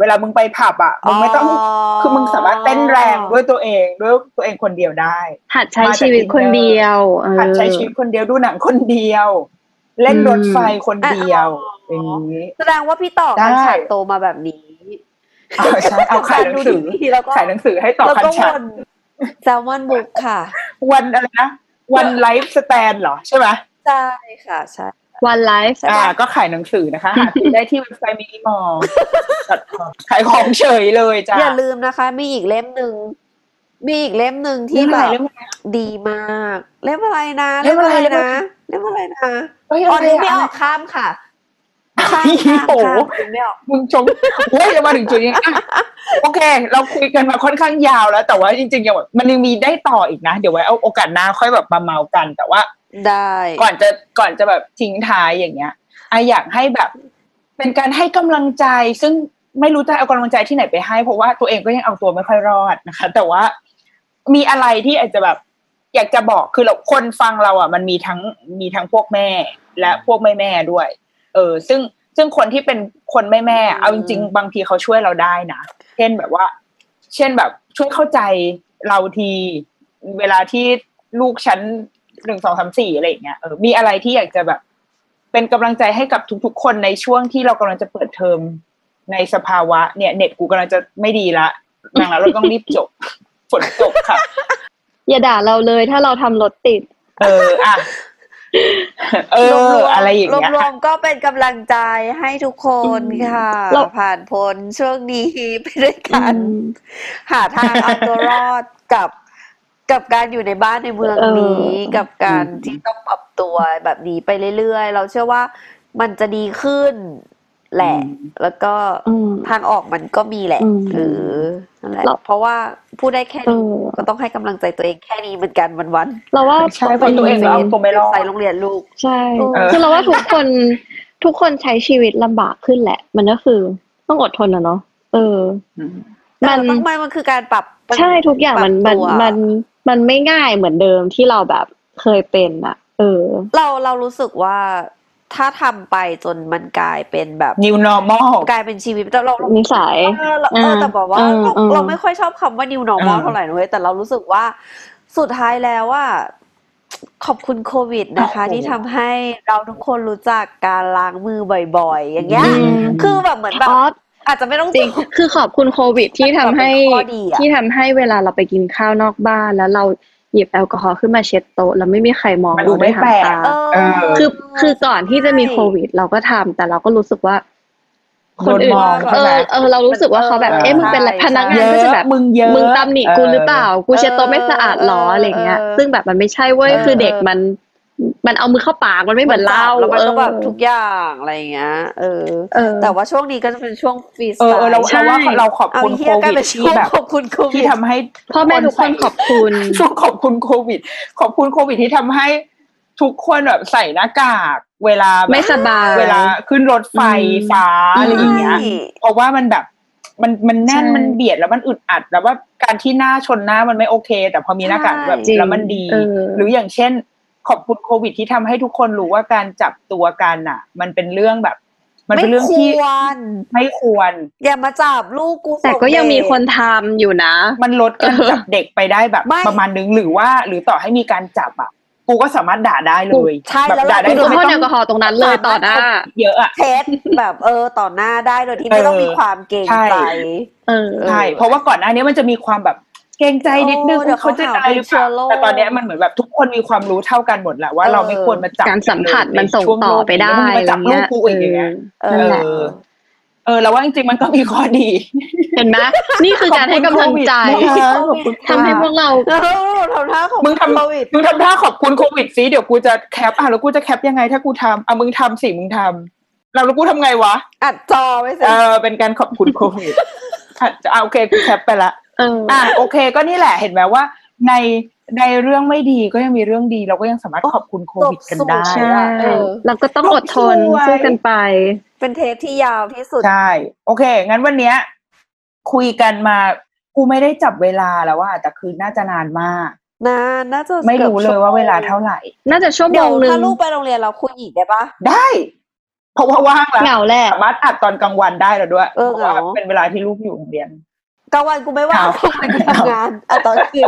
เวลามึงไปผับอะมึงไม่ต้องคือมึงสามารถเต้นแรงด้วยตัวเองด้วยตัวเองคนเดียวได้หัดใช้ชีวิตคนเดียวเออหัดใช้ชีวิตคนเดียวดูหนังคนเดียว เล่นรถไฟคนเดียว อ๋อออย่างนี้แสดงว่าพี่ต่อได้คันฉากโตมาแบบนี้เอาใช่เอาขายหนังสือดูทีแล้วก็ขายหนังสือให้ต่อแล้วคันก็ฉัวนนแซลมอนบุ๊กค่ะ วันอะไรนะวันไลฟ์สแตนเหรอใช่ไหมใช่ค่ะใช่วันไลฟ์ใช่อ่าปะก็ขายหนังสือนะคะหาซื้อได้ที่เว็บไซต์มินิมอลขายของเฉยเลยจ้าอย่าลืมนะคะ มีอีกเล่มหนึ่งมีอีกเล่มหนึ่งที่เล่มแบอะไรบเล่มอะไรดีมาก เล่มอะไรนะ เล่มอะไรเล่มอะไรนะ เล่มอะไรนะเฮ้ยอ๋ออะไรนึกไม่อะออกข้ามค่ะข้าม โอ้ข้ามโหข้ามนึกไม่ออกมึงชมเฮ้ยจะมาถึงจุดนี้อะโอเค เราคุยกันมาค่อนข้างยาวแล้ว แต่ว่าจริงๆยังแบบมันยังมีได้ต่ออีกนะ เดี๋ยวไว้เอาโอกาสหน้าค่อยแบบมาเมากัน แต่ว่า ได้ ก่อนจะก่อนจะแบบทิ้งท้ายอย่างเงี้ยไออยากให้แบบ เป็นการให้กำลังใจ ซึ่งไม่รู้จะเอากำลังใจที่ไหนไปให้ เพราะว่าตัวเองก็ยังเอาตัวไม่ค่อยรอดนะคะ แต่ว่ามีอะไรที่อาจจะแบบอยากจะบอกคือเราคนฟังเราอะ มันมีทั้งมีทั้งพวกแม่ และพวกไม่แม่ด้วยเออ ซึ่งซึ่งคนที่เป็นคนไม่แม่ เอาจริง ๆ บางทีเขาช่วยเราได้นะเช่นแบบว่า เช่นแบบช่วยเข้าใจเราทีเวลาที่ลูกฉันหนึ่งสองสามสี่อะไรอย่างเงี้ยเออมีอะไรที่อยากจะแบบ เป็นกำลังใจให้กับทุกๆ คนในช่วงที่เรากำลังจะเปิดเทอมในสภาวะเนี่ย เน็ตกูกำลังจะไม่ดีละดังนั้นเราต้องรีบจบฝนตกค่ะ อย่าด่าเราเลยถ้าเราทำรถติด เอออะ เอรวอมๆอะไรอย่างเงี้ยรวมๆก็เป็นกำลังใจให้ทุกคนค่ะเราผ่านพ้นช่วงนี้ไปด้วยกันอืมหาทางเอาตัวรอดกับกับการอยู่ในบ้านในเมืองเออนี้ กับการที่ต้องปรับตัวแบบนี้ไปเรื่อยๆ เราเชื่อว่ามันจะดีขึ้น แหละ แล้วก็อืมทางออกมันก็มีแหละอืมเออนั่นแหละเราเพราะว่าพูดได้แค่นี้เออก็ต้องให้กำลังใจตัวเองแค่นี้เหมือนกันวันเราว่าใช่เพราะตัวเองเราก็ไม่รอดใส่โรงเรียนลูกใช่เออคือเราว่าทุกคนทุกคนใช้ชีวิตลำบากขึ้นแหละ มันก็คือต้องอดทนอะเนาะเอออืมมันแต่ต้องไม่มันคือการปรับใช่ทุกอย่างมันปมัรันบตัวมันมันไม่ง่ายเหมือนเดิมที่เราแบบเคยเป็นอะเออ เราเรารู้สึกว่า ถ้าทำไปจนมันกลายเป็นแบบ new normal กลายเป็นชีวิตแต่เรานิสัยเออเราเออแต่แบบว่าอ่าเราอ่าเราไม่ค่อยชอบคำว่า new normal อ่าเท่าไหร่นะเว้ยแต่เรารู้สึกว่าสุดท้ายแล้วว่าขอบคุณโควิดนะคะโอ้โหที่ทำให้เราทุกคนรู้จักการล้างมือบ่อยๆ อย่างเงี้ยอืมคือแบบเหมือนแบบอ๋ออาจจะไม่ต้องจริงคือขอบคุณโควิดที่ทำให้เป็นข้อดีอะที่ทำให้เวลาเราไปกินข้าวนอกบ้านแล้วเรา หยิบแอลกอฮอล์ขึ้นมาเช็ดโต๊ะแล้วไม่มีใครมองมันดูเราด้วยหางไม่แปลกตาเออเออคือคือก่อนที่จะมีโควิด เราก็ทำแต่เราก็รู้สึกว่า คนอื่นโดนมองเอใช่ไหมอเออ เรารู้สึกว่าเขาแบบเออเอ๊ะมึงเป็นอะไรใช่พนักงานเยอะก็จะแบบมึงเยอะมึงตำหนิกูหรือเปล่า กูเช็ดโต๊ะไม่สะอาดหรอเอออะไรเงี้ยเออซึ่งแบบมันไม่ใช่เว้ยเออคือเด็กมัน มันเอามือเข้าปากมันไม่เหมือนเราแล้วมันก็แบบเออทุกอย่างอะไรอย่างเงี้ยเออเออ แต่ว่าช่วงนี้ก็จะเป็นช่วงฟรีสเอไตอเออล์เราใช่เราว่าเราขอบเอาคุณเฮีโคยกลายวิเป็ดนที่ช่วงแบบขอบคุณโควิที่ดทำให้พ่อแม่ทุกคนขอบคุณช่วงขอบคุณโควิด ขอบคุณโควิดที่ทำให้ทุกคนแบบใส่หน้ากาก เวลาแบบไม่สบายเวลาขึ้นรถไฟอืมฟ้าอะไรอย่างเงี้ยใช่เพราะว่ามันแบบมันมันแน่นใช่มันเบียดแล้วมันอึดอัด แล้วว่าการที่หน้าชนหน้ามันไม่โอเค แต่พอมีหน้ากากแบบจริงแล้วมันดีเออหรืออย่างเช่น ขอบคุณโควิดที่ทำให้ทุกคนรู้ว่าการจับตัวกันอะ มันเป็นเรื่องแบบ มันเป็นเรื่องที่ไม่ควรไม่ควรอย่ามาจับลูกกูแต่ก็ยังมีส่เด็คนทำอยู่นะ มันลดการเออจับเด็กไปได้แบบไม่ประมาณนึงหรือว่า หรือต่อให้มีการจับอะกูก็สามารถด่าได้เลยใช่แบบแล้วด่าได้คุณโดก็ยไม่พ่นต้แอองลกอฮอล์ตรงนั้นเลยต่อหน้า เยอะอะเทสแบบเออต่อหน้าได้โดยที่ไม่ต้องมีความเกรงใช่ใจเออใช่เพราะว่าก่อนหน้านี้มันจะมีความแบบ เกรงใจนิดนึงโอ้เดี๋ยวเขาจะเขาหาอะไรหรือเปล่าเป็นเชื้อโรคแต่ตอนเนี้ยมันเหมือนแบบทุกคนมีความรู้เท่ากันหมดแหละว่าเออเราไม่ควรมาจับการสัมผัสเลยมันส่งใช่วต่อไปได้แล้วมึงมาจับลูกกูอะไรอีกอย่างเงี้เงี้ยยเอนั่นแหละอเออแล้วว่าจริงๆมันก็มีข้อดี เห็นไหมนี่คือการให้กำลังใจขอบคุณโควิดทำให้พวกเราเออทำท่าของมึงทำโควิดมึงทำท่าขอบคุณโควิดสิเดี๋ยวกูจะแคปอะแล้วกูจะแคปยังไงถ้ากูทำอะมึงทำสิมึงทำเราแล้วกูทำไงวะอัดจอไว้สิเออเป็นการขอบคุณโควิดอะอะโอเคกูแคปไปละ เอออะโอเค ก็นี่แหละเห็นไหมว่า ในในเรื่องไม่ดีก็ยังมีเรื่องดี เราก็ยังสามารถขอบคุณโควิดกันได้ใช่เออเราก็ต้องอดทนสวยสู้กันไป เป็นเทปที่ยาวที่สุดใช่โอเค งั้นวันเนี้ย คุยกันมา กูไม่ได้จับเวลาแล้วว่าแต่คือน่าจะนานมากนานน่าจะไม่รู้เลยว่าเวลาเท่าไหร่ไหร่น่าจะชั่วโมเดี๋ยวงหนึ่ถ้างลูกไปโรงเรียนเราคุยอีกได้ปะได้เพราะว่าว่างแล้วเหงาแหละสามารถอัดตอนกลางวันได้แล้วด้วยเออเพราะว่าเหงาเป็นเวลาที่ลูกอยู่โรงเรียน กลางวันกูไม่ว่างครับกลางวันกูทำงานอะตอนคืน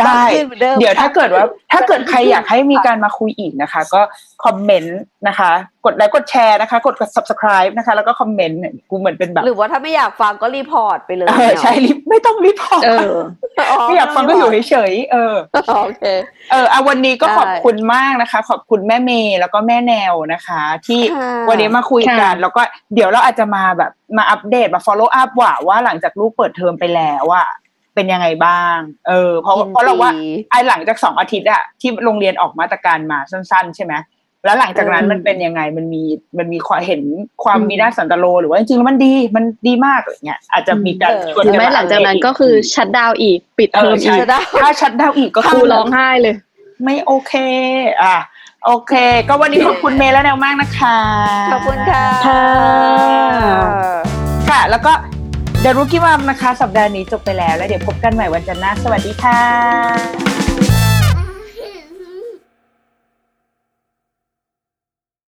ได้ตอนคืนเหมือนเดิมเดี๋ยวถ้าเกิดว่า ถ้าเกิดใครอยากให้มีการมาคุยอีกนะคะ ก็ comment นะคะ กดไลค์กดแชร์นะคะ กด subscribe นะคะ แล้วก็ comment เนี่ยกูเหมือนเป็นแบบ หรือว่าถ้าไม่อยากฟังก็ report ไปเลยเออใช่รีบไม่ต้อง report เออไม่อยากฟังก็อยู่เฉยๆเออโอเคเออเอาวันนี้ก็ได้ขอบคุณมากนะคะ ขอบคุณแม่เมย์แล้วก็แม่แนวนะคะ ที่ค่ะวันนี้มาคุยกันค่ะแล้วก็เดี๋ยวเราอาจจะมาแบบมาอัปเดตมา follow up ว่าว่าหลังจากลูกเปิดเทอมไปแล้วอะเป็นยังไงบ้าง เออ เพราะยินดีเพราะเราว่าไอ้หลังจากสองอาทิตย์อะที่โรงเรียนออกมาตรการมาสั้น ๆ ใช่ไหม แล้วหลังจากนั้นอืมมันเป็นยังไงมันมีมันมีความเห็นความอืมมีด้านสันตโล หรือว่าจริงๆแล้วมันดีมันดีมากอะไรเงี้ยอาจจะมีการเออชวนหรือกันไม่มาหลังจากนั้นปเดตก็คือชัดดาวน์อีกปิดเทอมเออใช่อีกจะได้ถ้าชัดดาวน์อีกก็ครูคือร้องไห้เลย ไม่โอเค อะโอเค ก็วันนี้ขอบคุณเมย์และแนวมากนะคะ ขอบคุณค่ะค่ะค่ะแล้วก็ The Rookie Mom นะคะ สัปดาห์นี้จบไปแล้วแล้วเดี๋ยวพบกันใหม่วันจันทร์หน้าสวัสดีค่ะ